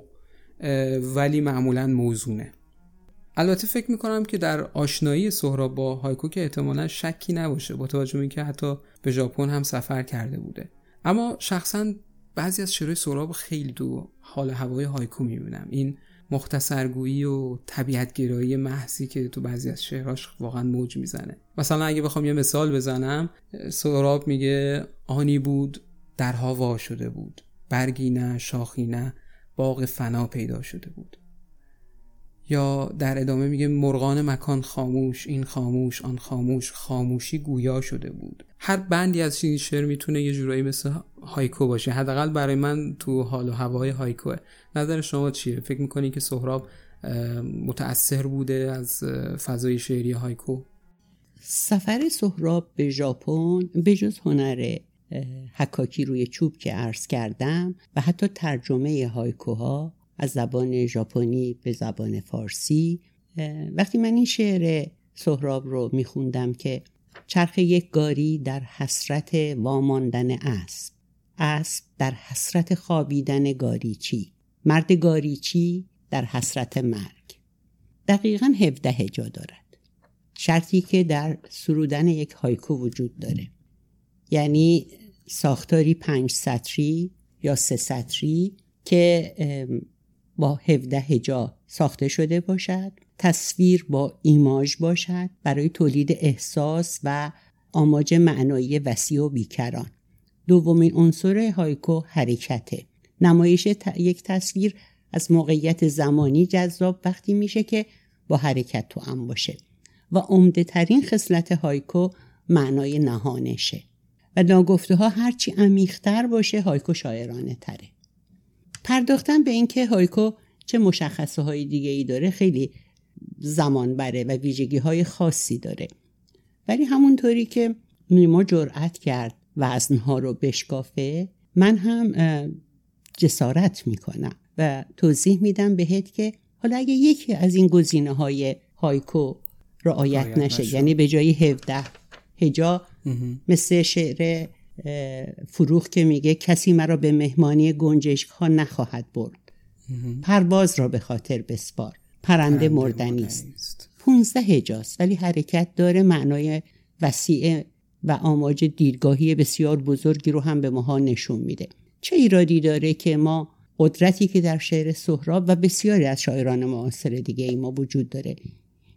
ولی معمولا موزونه. البته فکر می‌کنم که در آشنایی سهراب با هایکو که احتمالا شکی نباشه با توجه اینکه حتی به ژاپن هم سفر کرده بوده. اما شخصا بعضی از شعرهای سهراب خیلی تو حال هوای هایکو می‌بینم. این مختصرگویی و طبیعتگرایی محضی که تو بعضی از شعرهاش واقعا موج می‌زنه. مثلا اگه بخوام یه مثال بزنم سهراب میگه آنی بود درها وا شده بود. برگی نه شاخی نه. باغ فنا پیدا شده بود. یا در ادامه میگه مرغان مکان خاموش این خاموش آن خاموش خاموشی گویا شده بود. هر بندی از این شعر می‌تونه یه جورایی مثل هایکو باشه. حداقل برای من تو حال و هوای هایکوه. نظر شما چیه؟ فکر می‌کنی که سهراب متاثر بوده از فضای شعری هایکو؟ سفر سهراب به ژاپن به جز هنر حکاکی روی چوب که عرض کردم و حتی ترجمه هایکوها از زبان ژاپنی به زبان فارسی وقتی من این شعر سهراب رو میخوندم که چرخ یک گاری در حسرت واماندن اسب. اسب در حسرت خوابیدن گاریچی. مرد گاریچی در حسرت مرگ. دقیقا هفده هجا دارد. شرطی که در سرودن یک هایکو وجود داره. یعنی ساختاری پنج سطری یا سه سطری که با 17 هجا ساخته شده باشد. تصویر با ایماژ باشد برای تولید احساس و آماج معنایی وسیع و بیکران. دومین عنصر هایکو حرکته. نمایش یک تصویر از موقعیت زمانی جذاب وقتی میشه که با حرکت توأم باشه و عمده ترین خصلت هایکو معنای نهانشه. و ناگفته ها هرچی عمیقتر باشه هایکو شاعرانه تره. پرداختن به اینکه هایکو چه مشخصه های دیگه ای داره خیلی زمان بره و ویژگی های خاصی داره. ولی همونطوری که نیما جرأت کرد وزنها رو بشکافه من هم جسارت می‌کنم و توضیح میدم بهت که حالا اگه یکی از این گزینه های هایکو رعایت نشه یعنی به جای 17 هجا مثل شعر فروخ که میگه کسی مرا به مهمانی گنجشک ها نخواهد برد. پرواز را به خاطر بسپار. پرنده مردنی است. پونزده هجاست ولی حرکت داره. معنای وسیع و آماج دیدگاهی بسیار بزرگی رو هم به ماها نشون میده. چه ایرادی داره که ما قدرتی که در شعر سهراب و بسیاری از شاعران معاصر دیگه ای ما وجود داره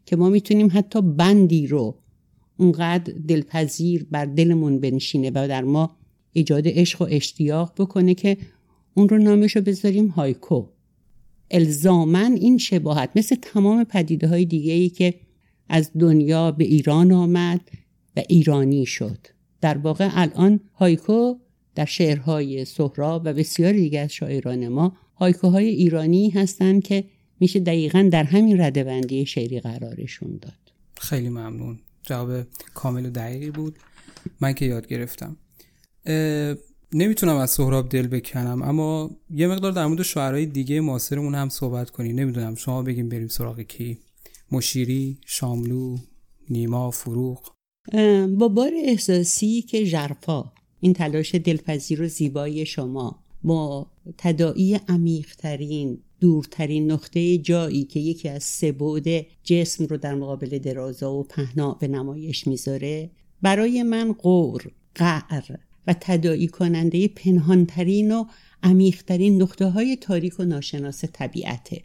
که ما می‌تونیم حتی بندی رو اونقدر دلپذیر بر دلمون بنشینه و در ما ایجاد عشق و اشتیاق بکنه که اون رو نامش رو بذاریم هایکو. الزامن این شباهت مثل تمام پدیده های دیگه ای که از دنیا به ایران آمد و ایرانی شد. در واقع الان هایکو در شعرهای سهراب و بسیاری دیگه از شاعران ما هایکوهای ایرانی هستند که میشه دقیقا در همین ردبندی شعری قرارشون داد. خیلی ممنون. جواب کامل و دقیقی بود. من که یاد گرفتم. نمی‌تونم از سهراب دل بکنم اما یه مقدار در مورد شعرهای دیگه معاصرمون هم صحبت کنیم نمی‌دونم شما بگیم بریم سراغ کی؟ مشیری شاملو نیما فروغ. با بار احساسی که ژرفا این تلاش دلپذیر و زیبایی شما با تدائی عمیقترین دورترین نقطه جایی که یکی از سه بعد جسم رو در مقابل درازا و پهنا به نمایش می‌ذاره برای من قور قعر و تدائی کننده پنهانترین و عمیقترین نقطه های تاریک و ناشناس طبیعته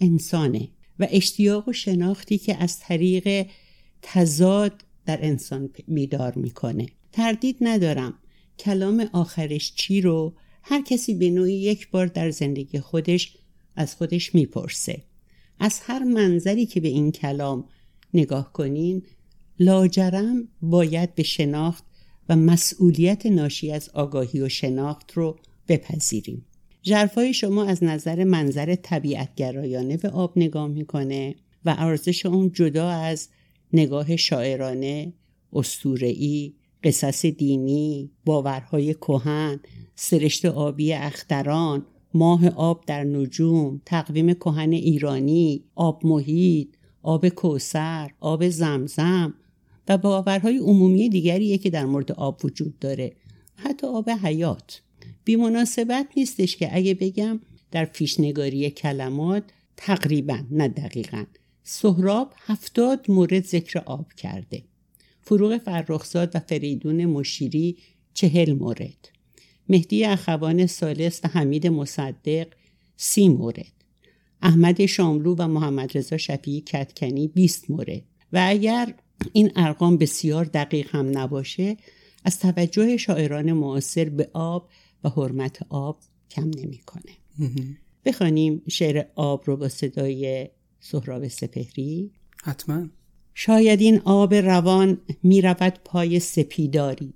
انسانه و اشتیاق و شناختی که از طریق تضاد در انسان بیدار می‌کنه. تردید ندارم کلام آخرش چی رو. هر کسی به نوعی یک بار در زندگی خودش از خودش می‌پرسه. از هر منظری که به این کلام نگاه کنین لاجرم باید به شناخت و مسئولیت ناشی از آگاهی و شناخت رو بپذیریم. جرفای شما از نظر منظر طبیعت گرایانه به آب نگاه می‌کنه و ارزش اون جدا از نگاه شاعرانه، استورعی، قصص دینی، باورهای کهن، سرشت آبی اختران، ماه آب در نجوم، تقویم کهن ایرانی، آب محیط، آب کوسر، آب زمزم و باورهای عمومی دیگریه که در مورد آب وجود داره. حتی آب حیات. بی مناسبت نیستش که اگه بگم در پیشنگاری کلمات تقریبا نه دقیقا. سهراب هفتاد مورد ذکر آب کرده. فروغ فرخزاد و فریدون مشیری چهل مورد. مهدی اخوان سالس و حمید مصدق سی مورد. احمد شاملو و محمد رضا شفیعی کتکنی 20 مورد. و اگر این ارقام بسیار دقیق هم نباشه از توجه شاعران معاصر به آب و حرمت آب کم نمی‌کنه. بخوانیم شعر آب رو با صدای سهراب سپهری. حتما. شاید این آب روان می رود پای سپیداری.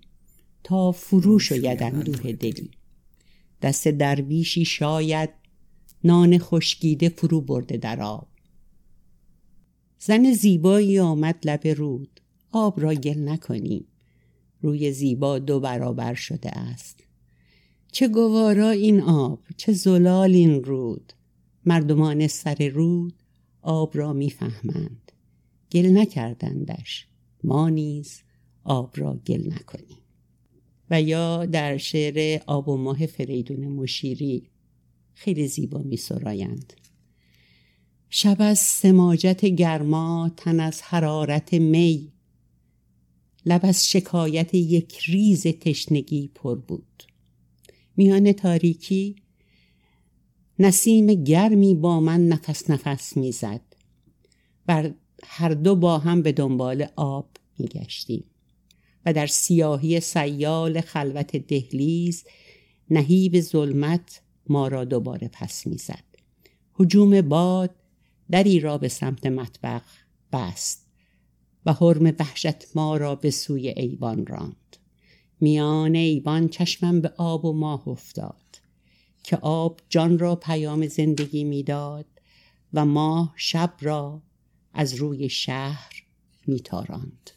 تا فرو شاید اندوه دلی. دست درویشی شاید نان خشکیده فرو برده در آب. زن زیبایی آمد لب رود. آب را گل نکنیم. روی زیبا دو برابر شده است. چه گوارا این آب چه زلال این رود. مردمان سر رود آب را می‌فهمند. گل نکردندش. ما نیز آب را گل نکنیم. و یا در شعر آب و ماه فریدون مشیری. خیلی زیبا می سرایند. شب از سماجت گرما تن از حرارت می. لب از شکایت یک ریز تشنگی پر بود. میان تاریکی نسیم گرمی با من نفس نفس می‌زد. و هر دو با هم به دنبال آب میگشتیم. و در سیاهی سیال خلوت دهلیز نهیب ظلمت ما را دوباره پس می‌زد. حجوم باد دری را به سمت مطبخ بست و حرم وحشت ما را به سوی ایوان راند. میان ایوان چشمم به آب و ماه افتاد که آب جان را پیام زندگی می‌داد و ماه شب را از روی شهر میتاراند.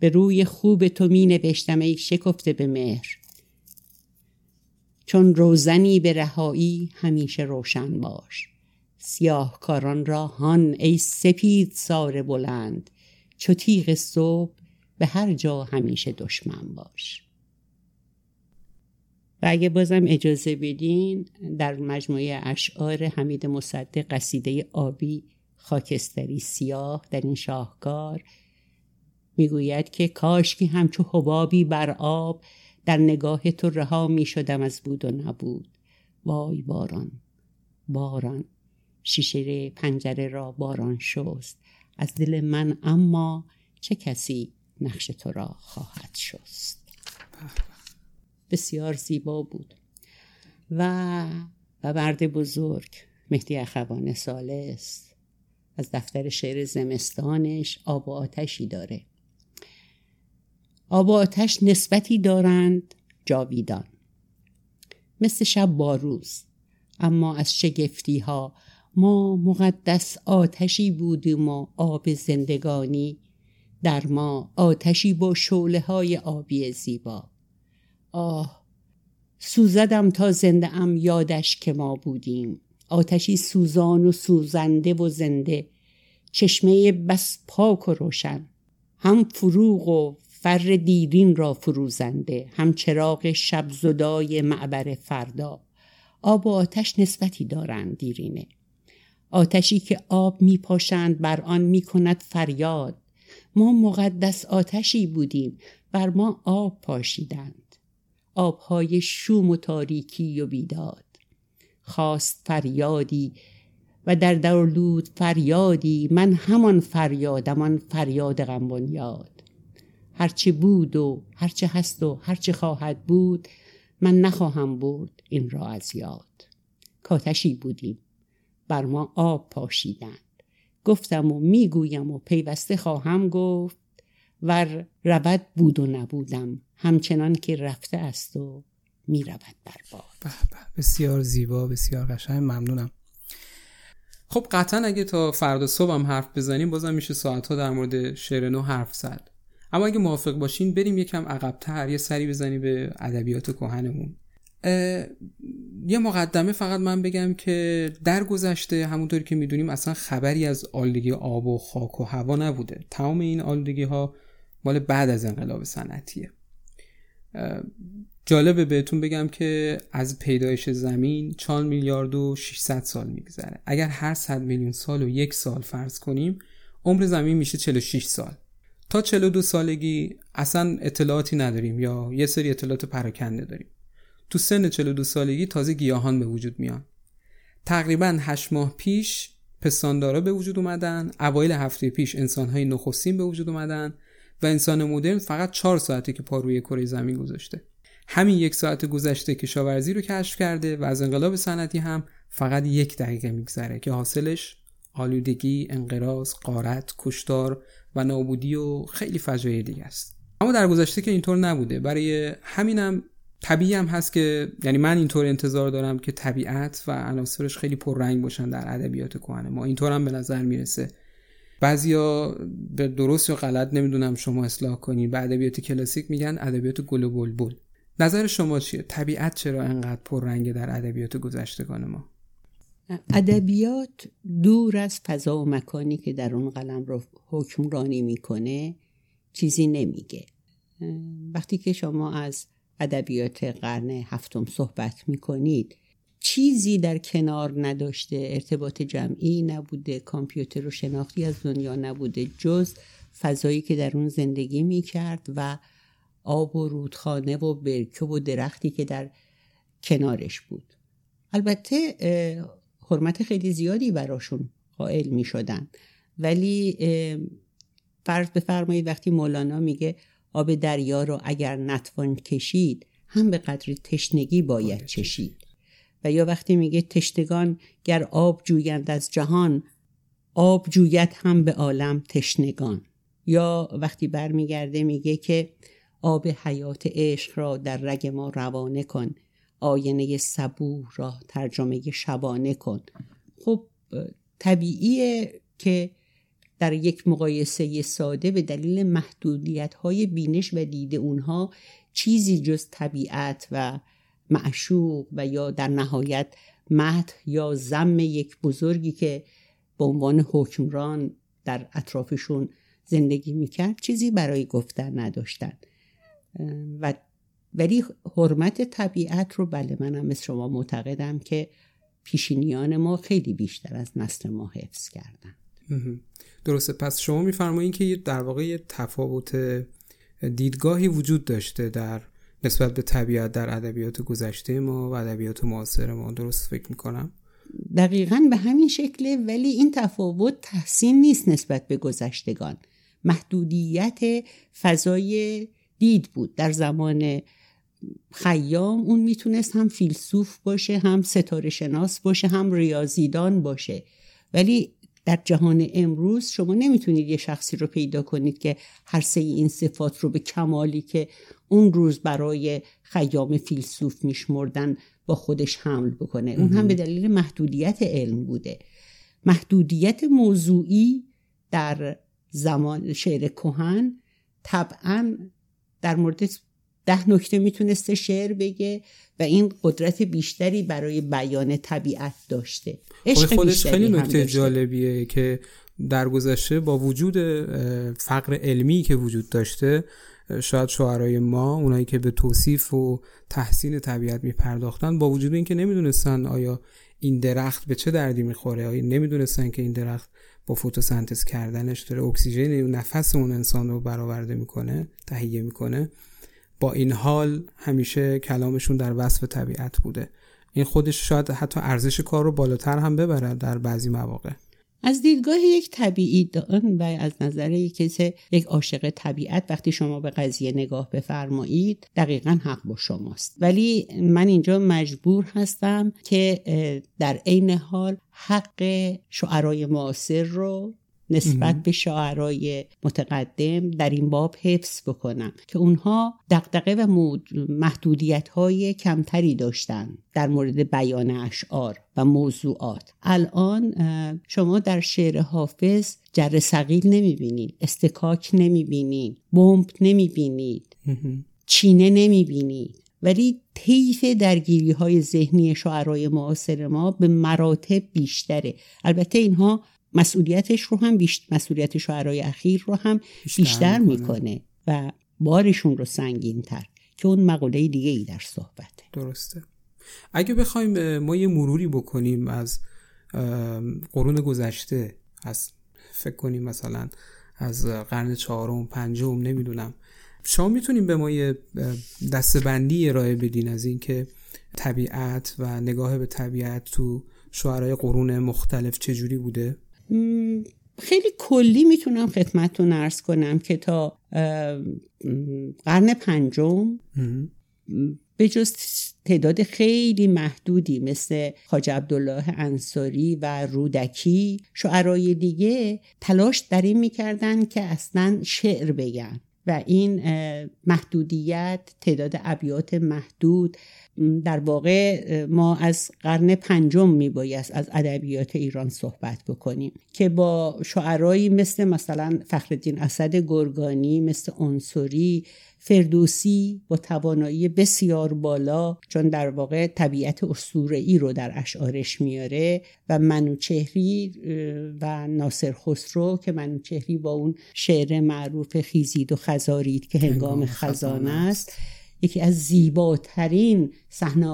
به روی خوب تو می نوشتم ای شکفته به مهر. چون روزنی به رهایی همیشه روشن باش. سیاهکاران را هان ای سپید سار بلند. چو تیغ صبح به هر جا همیشه دشمن باش. و اگه بازم اجازه بدین در مجموعه اشعار حمید مصدق قصیده آبی خاکستری سیاه در این شاهکار می‌گوید که کاشکی همچو حبابی بر آب در نگاه تو رها می شدم از بود و نبود. وای باران باران. شیشه پنجره را باران شست. از دل من اما چه کسی نقش تو را خواهد شست؟ بسیار زیبا بود. و و مرد بزرگ مهدی اخوان سالس. از دفتر شعر زمستانش آب و آتشی داره. آب و آتش نسبتی دارند جاویدان. مثل شب باروز اما از شگفتی ها ما مقدس آتشی بودیم و آب زندگانی در ما آتشی با شوله های آبی زیبا. آه سوزدم تا زنده ام یادش که ما بودیم. آتشی سوزان و سوزنده و زنده. چشمه بس پاک و روشن. هم فروغ و فر دیرین را فروزنده هم چراغ شب زدای معبر فردا. آب و آتش نسبتی دارند دیرینه. آتشی که آب می پاشند بر آن می کند فریاد. ما مقدس آتشی بودیم بر ما آب پاشیدند. آبهای شوم و تاریکی و بیداد. خواست فریادی و در دورلود فریادی من همان فریادم آن فریاد غم یاد هرچه بود و هرچه هست و هرچه خواهد بود من نخواهم برد این را از یاد. کاتشی بودیم بر ما آب پاشیدند. گفتم و می‌گویم و پیوسته خواهم گفت ور رود بود و نبودم همچنان که رفته است و می‌رود بر باد. بسیار زیبا بسیار قشنگ ممنونم. خب قطعا اگه تا فردا صبح هم حرف بزنیم بازم میشه ساعتها در مورد شعر نو حرف زد. اما اگه موافق باشین بریم یکم عقبتر یه سری بزنیم به ادبیات کهنمون. یه مقدمه فقط من بگم که در گذشته همونطوری که می‌دونیم اصلا خبری از آلودگی آب و خاک و هوا نبوده. تمام این آلودگی ها مال بعد از انقلاب صنعتیه. جالبه بهتون بگم که از پیدایش زمین 4 میلیارد و 600 سال میگذره. اگر هر 100 میلیون سال و یک سال فرض کنیم عمر زمین میشه 46 سال. تا 42 سالگی اصلا اطلاعاتی نداریم یا یه سری اطلاعات پراکنده داریم. تو سن 42 سالگی تازه گیاهان به وجود میان. تقریبا 8 ماه پیش پستاندارا به وجود اومدن اوایل هفته پیش انسانهای نخستین به وجود اومدن و انسان مدرن فقط 4 ساعته که پا روی کره زمین گذاشته. همین یک ساعت گذشته کشاورزی رو کشف کرده و از انقلاب صنعتی هم فقط یک دقیقه میگذره که حاصلش آلودگی، انقراض، قارت، کشتار و نابودی و خیلی فجایع دیگه است. اما در گذشته که اینطور نبوده. برای همینم طبیعی هم هست که یعنی من اینطور انتظار دارم که طبیعت و عناصرش خیلی پررنگ باشن در ادبیات کهنه. ما اینطور هم به نظر می‌رسه. بعضیا به درست یا غلط نمی‌دونم شما اصلاح کنید به ادبیات کلاسیک میگن ادبیات گل و بلبل. نظر شما چیه؟ طبیعت چرا انقدر پررنگه در ادبیات گذشتگان ما؟ ادبیات دور از فضا و مکانی که در اون قلم رو حکمرانی می‌کنه چیزی نمیگه. وقتی که شما از ادبیات قرن هفتم صحبت می‌کنید چیزی در کنار نداشته ارتباط جمعی نبوده کامپیوتر و شناختی از دنیا نبوده جز فضایی که در اون زندگی می‌کرد و آب و رودخانه و برکه و درختی که در کنارش بود. البته حرمت خیلی زیادی براشون قائل می شدن ولی فرض بفرمایید وقتی مولانا میگه آب دریا رو اگر نتوان کشید هم به قدر تشنگی باید چشید. و یا وقتی میگه تشتگان گر آب جویند از جهان آب جوید هم به عالم تشنگان. یا وقتی برمیگرده میگه که آب حیات عشق را در رگ ما روانه کن. آینه صبوح را ترجمه شبانه کن. خب طبیعیه که در یک مقایسه ساده به دلیل محدودیت های بینش و دید اونها چیزی جز طبیعت و معشوق و یا در نهایت مهد یا زم یک بزرگی که به عنوان حکمران در اطرافشون زندگی می‌کرد چیزی برای گفتن نداشتن. و ولی حرمت طبیعت رو بله منم مثل شما معتقدم که پیشینیان ما خیلی بیشتر از نسل ما حفظ کردن. درسته. پس شما میفرمایید که در واقع یه تفاوت دیدگاهی وجود داشته در نسبت به طبیعت در ادبیات گذشته ما و ادبیات معاصر ما. درست فکر می‌کنم؟ دقیقا به همین شکله ولی این تفاوت تحسین نیست نسبت به گذشتگان. محدودیت فضای دید بود در زمان خیام اون می‌تونست هم فیلسوف باشه هم ستاره شناس باشه هم ریاضیدان باشه. ولی در جهان امروز شما نمی‌تونید یه شخصی رو پیدا کنید که هر سه این صفات رو به کمالی که اون روز برای خیام فیلسوف میشمردن با خودش حمل بکنه. اون هم به دلیل محدودیت علم بوده. محدودیت موضوعی در زمان شعر کهن طبعا در مورد ده نکته می‌تونسته شعر بگه و این قدرت بیشتری برای بیان طبیعت داشته. عشق خودش خیلی نکته جالبیه که در گذشته با وجود فقر علمی که وجود داشته شاید شعرهای ما اونایی که به توصیف و تحسین طبیعت میپرداختن با وجود اینکه نمی‌دونستن آیا این درخت به چه دردی می‌خوره آیا نمی‌دونستن که این درخت با فتوسنتز کردنش داره اکسیژن نفس اون انسان رو برآورده می‌کنه تهیه می‌کنه. با این حال همیشه کلامشون در وصف طبیعت بوده. این خودش شاید حتی ارزش کار رو بالاتر هم ببره در بعضی مواقع. از دیدگاه یک طبیعی دان و از نظر یک کسی یک عاشق طبیعت وقتی شما به قضیه نگاه بفرمایید دقیقا حق با شماست. ولی من اینجا مجبور هستم که در عین حال حق شعرای معاصر رو نسبت به شاعرای متقدم در این باب حفظ بکنم که اونها دقدقه و محدودیت های کمتری داشتن در مورد بیان اشعار و موضوعات. الان شما در شعر حافظ جر سقیل نمی‌بینید استکاک نمی‌بینید بمب نمی‌بینید چینه نمی‌بینید. ولی طیف درگیری های ذهنی شعرای معاصر ما به مراتب بیشتره. البته اینها مسئولیتش رو هم بیشتر مسئولیت شعرهای اخیر رو هم بیشتر, بیشتر می‌کنه. و بارشون رو سنگین تر که اون مقوله دیگه ای در صحبته. درسته. اگه بخوایم ما یه مروری بکنیم از قرون گذشته از فکر کنیم مثلا از قرن چهارم پنجم نمی‌دونم. شما می‌تونیم به ما یه دستبندی ارائه بدین از اینکه طبیعت و نگاه به طبیعت تو شعرهای قرون مختلف چجوری بوده؟ خیلی کلی می‌تونم خدمتتون ارز کنم که تا قرن پنجم به جز تعداد خیلی محدودی مثل خاج عبدالله انصاری و رودکی شعرای دیگه تلاش در این می‌کردن که اصلا شعر بگن. و این محدودیت تعداد ابیات محدود. در واقع ما از قرن پنجم میبایست از ادبیات ایران صحبت بکنیم که با شعرایی مثل مثلا فخردین اسد گرگانی مثل انصری فردوسی با توانایی بسیار بالا چون در واقع طبیعت ای رو در اشعارش میاره و منوچهری و ناصر خسرو که منوچهری با اون شعر معروف خیزید و خزارید که هنگام خزانه است. یکی از زیباترین صحنه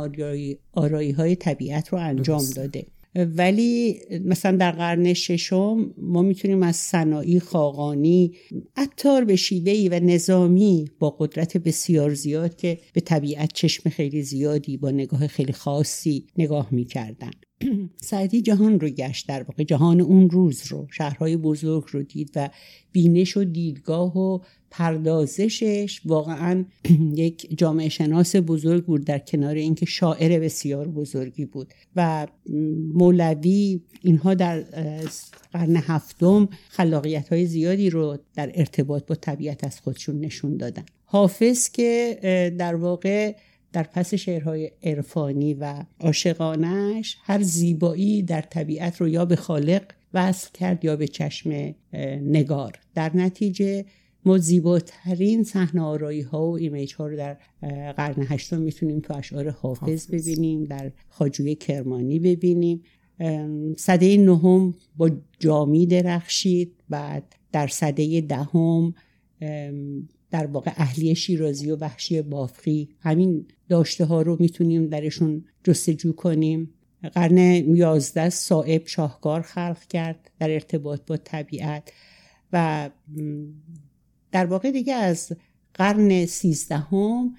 آرایی های طبیعت رو انجام داده. ولی مثلا در قرن ششم ما می‌تونیم از صناعی خاقانی عطار به شیوهی و نظامی با قدرت بسیار زیاد که به طبیعت چشم خیلی زیادی با نگاه خیلی خاصی نگاه می‌کردن. سعدی جهان رو گشت در واقع جهان اون روز رو شهرهای بزرگ رو دید و بینش و دیدگاه و پردازشش واقعا یک جامعه شناس بزرگ بود در کنار اینکه شاعر بسیار بزرگی بود و مولوی اینها در قرن هفتم خلاقیت های زیادی رو در ارتباط با طبیعت از خودشون نشون دادن. حافظ که در واقع در پس شعرهای عرفانی و عاشقانش هر زیبایی در طبیعت رو یا به خالق وصل کرد یا به چشم نگار. در نتیجه ما زیباترین صحنه آرایی ها و ایمیج ها رو در قرن هشتم می‌تونیم تو اشعار حافظ, ببینیم در خاجوی کرمانی ببینیم. صده نهم با جامی درخشید بعد در صده دهم در واقع اهلی شیرازی و وحشی بافقی همین داشته ها رو می‌تونیم درشون جستجو کنیم. قرن یازده صاحب شاهکار خلق کرد در ارتباط با طبیعت و در واقع دیگه از قرن سیزدهم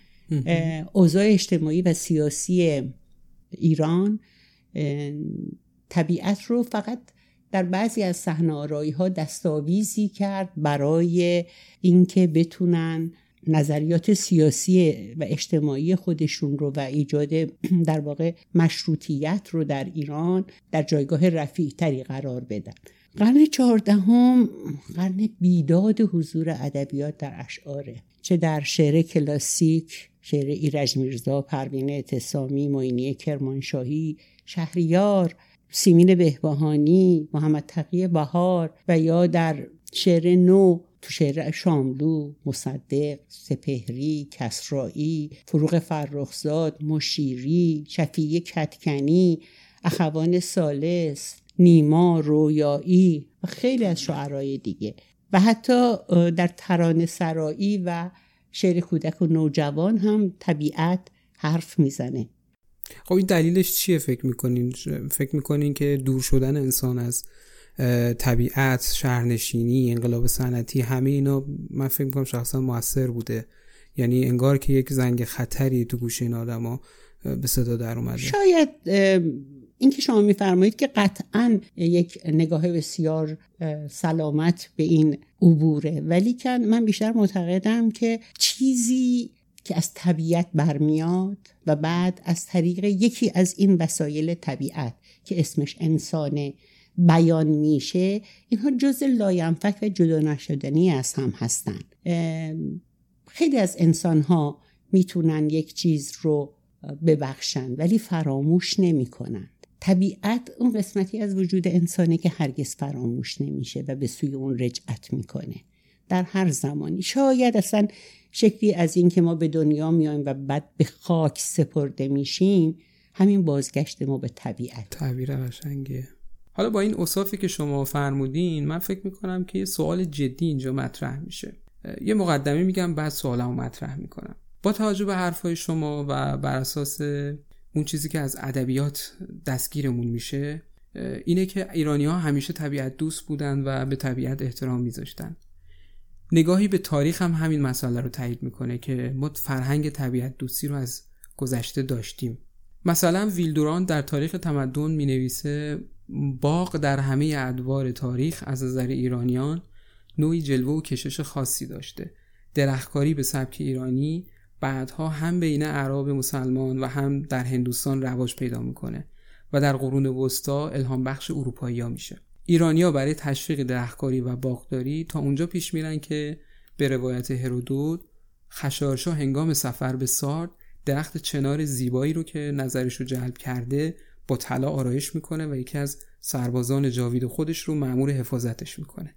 اوضاع اجتماعی و سیاسی ایران طبیعت رو فقط در بعضی از صحنه ها دستاویزی کرد برای اینکه بتونن نظریات سیاسی و اجتماعی خودشون رو و ایجاد در واقع مشروطیت رو در ایران در جایگاه رفیع تری قرار بدن. قرن چهاردهم قرن بیداد حضور ادبیات در اشعاره چه در شعر کلاسیک شعر ایرج میرزا پروین اعتصامی معینی کرمانشاهی شهریار سیمین بهبهانی محمد تقی بهار و یا در شعر نو تو شعر شاملو مصدق سپهری کسرایی فروغ فرخزاد مشیری شفیع کتکنی اخوان سالس نیما رویایی و خیلی از شعرهای دیگه. و حتی در ترانه سرایی و شعر کودک و نوجوان هم طبیعت حرف می‌زنه. خب این دلیلش چیه فکر می‌کنین؟ فکر می‌کنین که دور شدن انسان از طبیعت شهرنشینی انقلاب صنعتی همه اینا من فکر می‌کنم شخصا موثر بوده. یعنی انگار که یک زنگ خطری تو گوش این آدما به صدا در اومده. شاید این که شما میفرمایید که قطعا یک نگاه بسیار سلامت به این عبوره. ولی که من بیشتر معتقدم که چیزی که از طبیعت برمیاد و بعد از طریق یکی از این وسایل طبیعت که اسمش انسانه بیان میشه اینها جز لاینفک و جدا نشدنی از هم هستن. خیلی از انسان ها می‌تونن یک چیز رو ببخشن ولی فراموش نمی‌کنن. طبیعت اون قسمتی از وجود انسانه که هرگز فراموش نمیشه و به سوی اون رجعت می‌کنه. در هر زمانی. شاید اصلا شکلی از این که ما به دنیا میایم و بعد به خاک سپرده میشیم همین بازگشت ما به طبیعت. تعبیر قشنگه حالا با این اصافی که شما فرمودین من فکر می‌کنم که یه سوال جدی اینجا مطرح میشه. یه مقدمه میگم بعد سوالمو مطرح می‌کنم. با توجه به حرفای شما و بر اساس اون چیزی که از ادبیات دستگیرمون میشه اینه که ایرانی ها همیشه طبیعت دوست بودن و به طبیعت احترام میذاشتن. نگاهی به تاریخ هم همین مسئله رو تایید می‌کنه که ما فرهنگ طبیعت دوستی رو از گذشته داشتیم. مثلا ویلدوران در تاریخ تمدن می نویسه باغ در همه ادوار تاریخ از نظر ایرانیان نوعی جلوه و کشش خاصی داشته. درختکاری به سبک ایرانی بعدها هم بین عرب مسلمان و هم در هندوستان رواج پیدا می‌کنه و در قرون وسطا الهام بخش اروپایی میشه. ایرانیا برای تشویق درختکاری و باغداری تا اونجا پیش میرن که به روایت هرودوت خشارشا هنگام سفر به سارد درخت چنار زیبایی رو که نظرش رو جلب کرده با طلا آرایش می‌کنه و یکی از سربازان جاوید خودش رو معمور حفاظتش می‌کنه.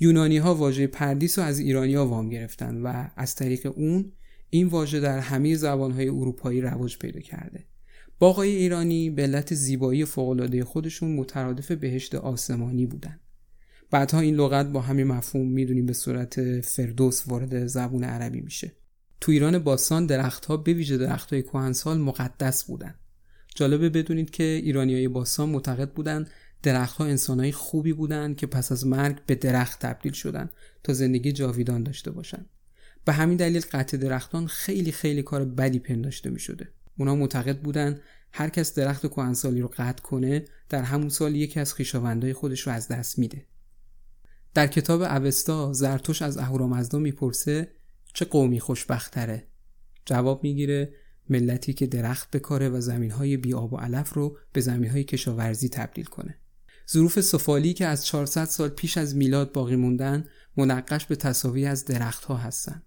یونانی ها واژه پردیس رو از ایرانیا وام گرفتن و از طریق اون این واژه در همه زبانهای اروپایی رواج پیدا کرده. باقای ایرانی به علت زیبایی فوقالعاده خودشون مترادف بهشت آسمانی بودن. بعدها این لغت با همین مفهوم می‌دونیم به صورت فردوس وارد زبون عربی میشه. تو ایران باستان درختها به ویژه درختهای کهنسال مقدس بودن. جالبه بدونید که ایرانیای باستان معتقد بودن درختها انسانهای خوبی بودن که پس از مرگ به درخت تبدیل شدن تا زندگی جاویدان داشته باشن. به همین دلیل قطع درختان خیلی خیلی کار بدی پنداشته می شده. اونا معتقد بودن هر کس درخت کهنسالی رو قطع کنه در همون سال یکی از خویشاوندای خودش رو از دست میده. در کتاب اوستا زرتوش از اهورامزدا می‌پرسه چه قومی خوشبختره؟ جواب می‌گیره ملتی که درخت بکاره و زمینهای بی آب و علف رو به زمینهای کشاورزی تبدیل کنه. ظروف سفالی که از 400 سال پیش از میلاد باقی موندن منقش به تصاوی از درختها هستند.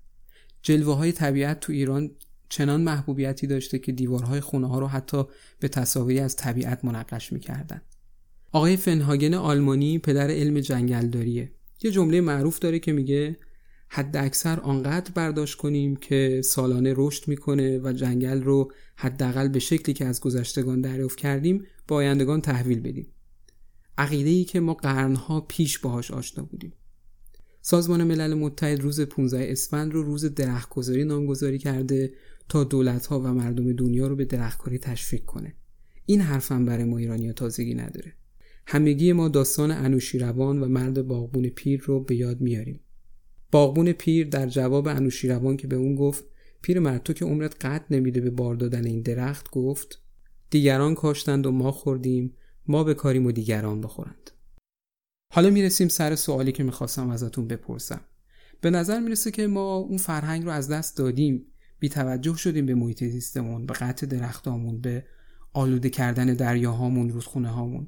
جلوه های طبیعت تو ایران چنان محبوبیتی داشته که دیوارهای خونه ها رو حتی به تصاویری از طبیعت منقش می‌کردن. آقای فنهاگن آلمانی پدر علم جنگلداریه. یه جمله معروف داره که میگه حد اکثر آنقدر برداشت کنیم که سالانه رشد می‌کنه و جنگل رو حداقل به شکلی که از گذشتگان دریافت کردیم با آیندگان تحویل بدیم. عقیده ای که ما قرنها پیش باهاش آشنا بودیم. سازمان ملل متحد روز 15 اسفند رو روز درختگذاری نامگذاری کرده تا دولتها و مردم دنیا رو به درختکاری تشویق کنه. این حرفم برای ما ایرانی تازگی نداره. همگی ما داستان انوشیروان و مرد باغبون پیر رو به یاد میاریم. باغبون پیر در جواب انوشیروان که به اون گفت پیر مرد تو که عمرت قد نمیده به بار دادن این درخت گفت دیگران کاشتند و ما خوردیم ما به کاریم و دیگران بخورند. حالا می‌رسیم سر سوالی که می‌خواستم ازتون بپرسم. به نظر می‌رسه که ما اون فرهنگ رو از دست دادیم. بی توجه شدیم به محیط زیستمون به قطع درختامون به آلوده کردن دریاهامون رودخونه هامون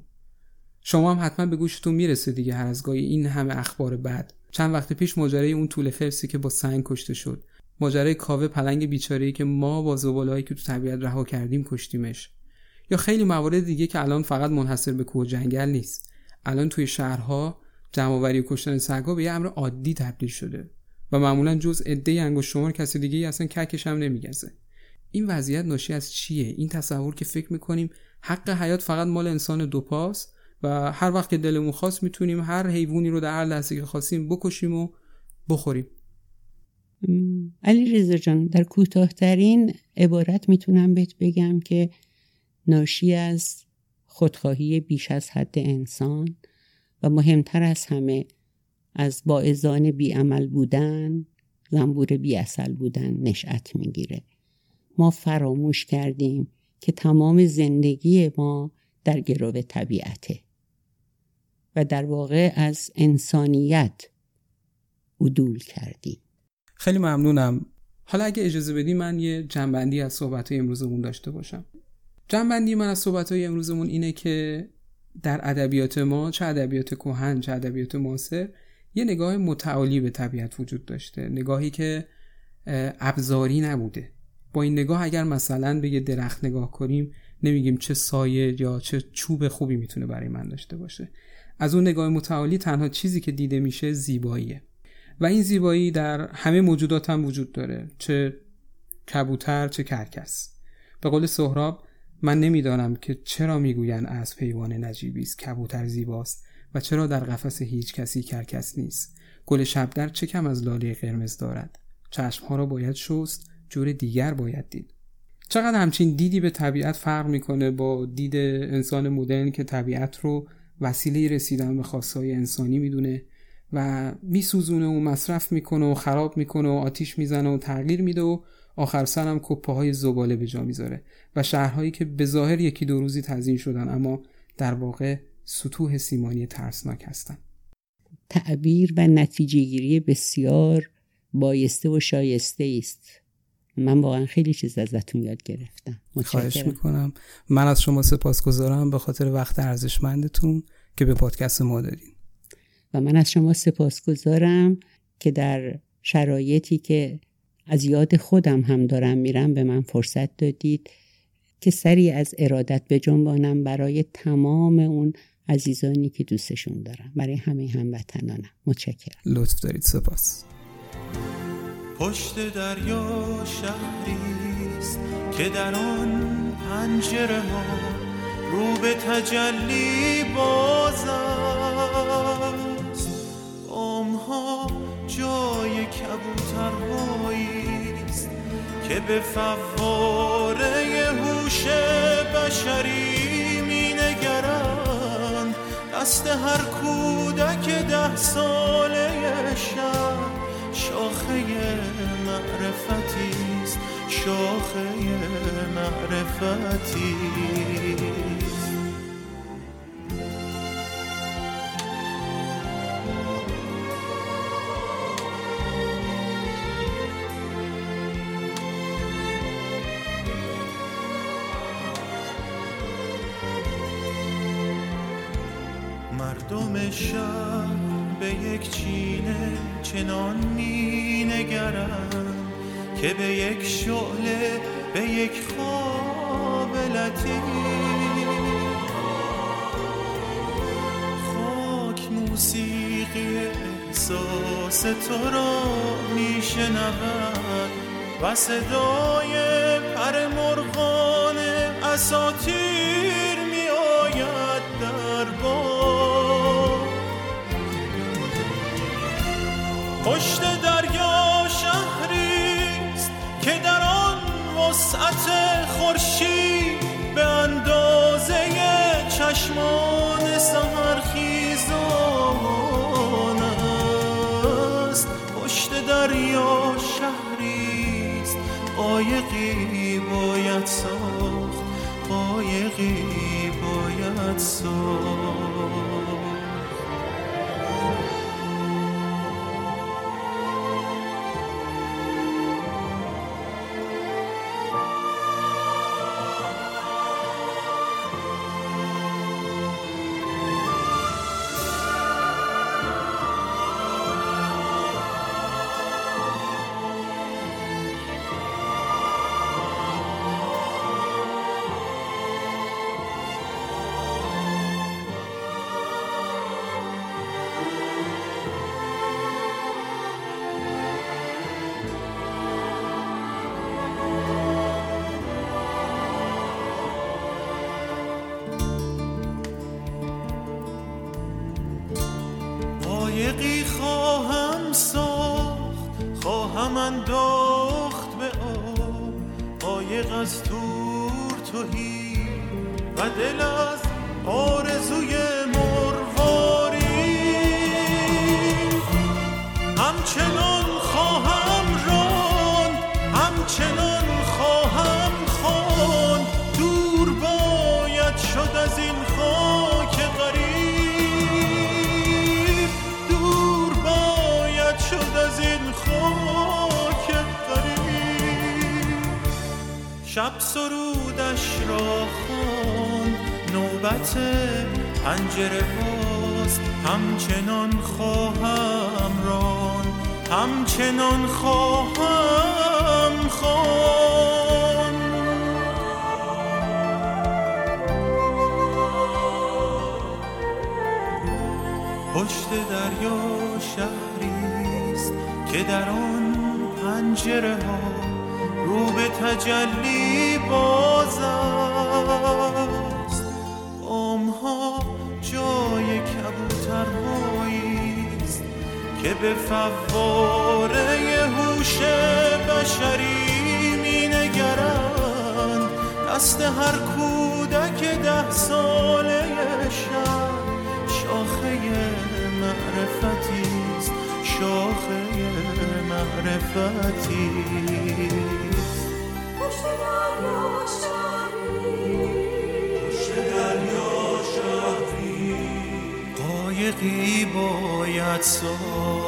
شما هم حتما به گوشتون می‌رسه دیگه هر از گاهی این همه اخبار بد چند وقت پیش ماجرای اون طول خرسی که با سنگ کشته شد. ماجرای کاوه پلنگ بیچاره که ما با زبالهایی که تو طبیعت رها کردیم کشتیمش. یا خیلی موارد دیگه که الان فقط منحصر به کوه جنگل نیست. الان توی شهرها جمعآوری و کشتن سگا به یه امر عادی تبدیل شده و معمولا جز عده انگشت شمار کسی دیگه ای اصلا ککش هم نمیگزه. این وضعیت ناشی از چیه؟ این تصور که فکر می‌کنیم حق حیات فقط مال انسان دو پاس و هر وقت که دلمون خواست می‌تونیم هر حیوانی رو در هر لحظه که خواستیم بکشیم و بخوریم. علی رزا جان در کوتاهترین عبارت می‌تونم بهت بگم که ناشی از خودخواهی بیش از حد انسان و مهمتر از همه از باعزان بیعمل بودن زنبور بی اصل بودن نشأت می‌گیره. ما فراموش کردیم که تمام زندگی ما در گرو طبیعته و در واقع از انسانیت عدول کردیم. خیلی ممنونم. حالا اگه اجازه بدی من یه جنبندی از صحبت امروزمون داشته باشم. جنبندی من از صحبت های امروزمون اینه که در ادبیات ما چه ادبیات کهن چه ادبیات معاصر یه نگاه متعالی به طبیعت وجود داشته. نگاهی که ابزاری نبوده. با این نگاه اگر مثلا به یه درخت نگاه کنیم نمیگیم چه سایه یا چه چوب خوبی می‌تونه برای من داشته باشه. از اون نگاه متعالی تنها چیزی که دیده میشه زیباییه. و این زیبایی در همه موجودات هم وجود داره. چه کبوتر چه کرکس. به قول سهراب من نمی‌دانم که چرا می‌گویند از پیوان نجیبی است کبوتر زیباست و چرا در قفس هیچ کسی کرکس نیست. گل شبدر چه کم از لاله قرمز دارد؟ چشمها را باید شست جور دیگر باید دید. چقدر همچین دیدی به طبیعت فرق می‌کنه با دید انسان مدرن که طبیعت رو وسیله رسیدن به خواستهای انسانی می‌دونه و میسوزونه و مصرف می‌کنه و خراب می‌کنه و آتیش می‌زنه و تغییر میده و آخر سر هم کپه های زباله به جا می‌ذاره و شهرهایی که به ظاهر یکی دو روزی تزیین شدن اما در واقع سطوح سیمانی ترسناک هستند تعبیر و نتیجه گیری بسیار بایسته و شایسته است. من واقعا خیلی چیز ازتون یاد گرفتم. خواهش می‌کنم. من از شما سپاسگزارم به خاطر وقت ارزشمندتون که به پادکست ما دادین. و من از شما سپاسگزارم که در شرایطی که از یاد خودم هم دارم میرم به من فرصت دادید که سری از ارادت به جنبانم برای تمام اون عزیزانی که دوستشون دارم. برای همه هموطنانم. متشکرم. لطف دارید. سپاس. پشت دریا شهریست که در آن پنجره ها رو به تجلی باز است. جای کبوترهاییست که به فواره هوش بشری می دست هر کودک ده ساله شب شاخه معرفتی است شاخه معرفتی. شهر به یک چینه چنان می نگرم که به یک شعله به یک خواب خاک موسیقی احساس تو را می شنود و صدای پر مرغان اساتیر پشت دریا شهریست که در آن وسعت خورشید به اندازه چشمان سهرخیزان است. پشت دریا شهریست قایقی باید ساخت. قایقی باید ساخت. فواره هوش بشری می نگرند دست هر کودک ده ساله شب. شاخه معرفتیست شاخه معرفتیست پشت دریا شهری قایقی باید سال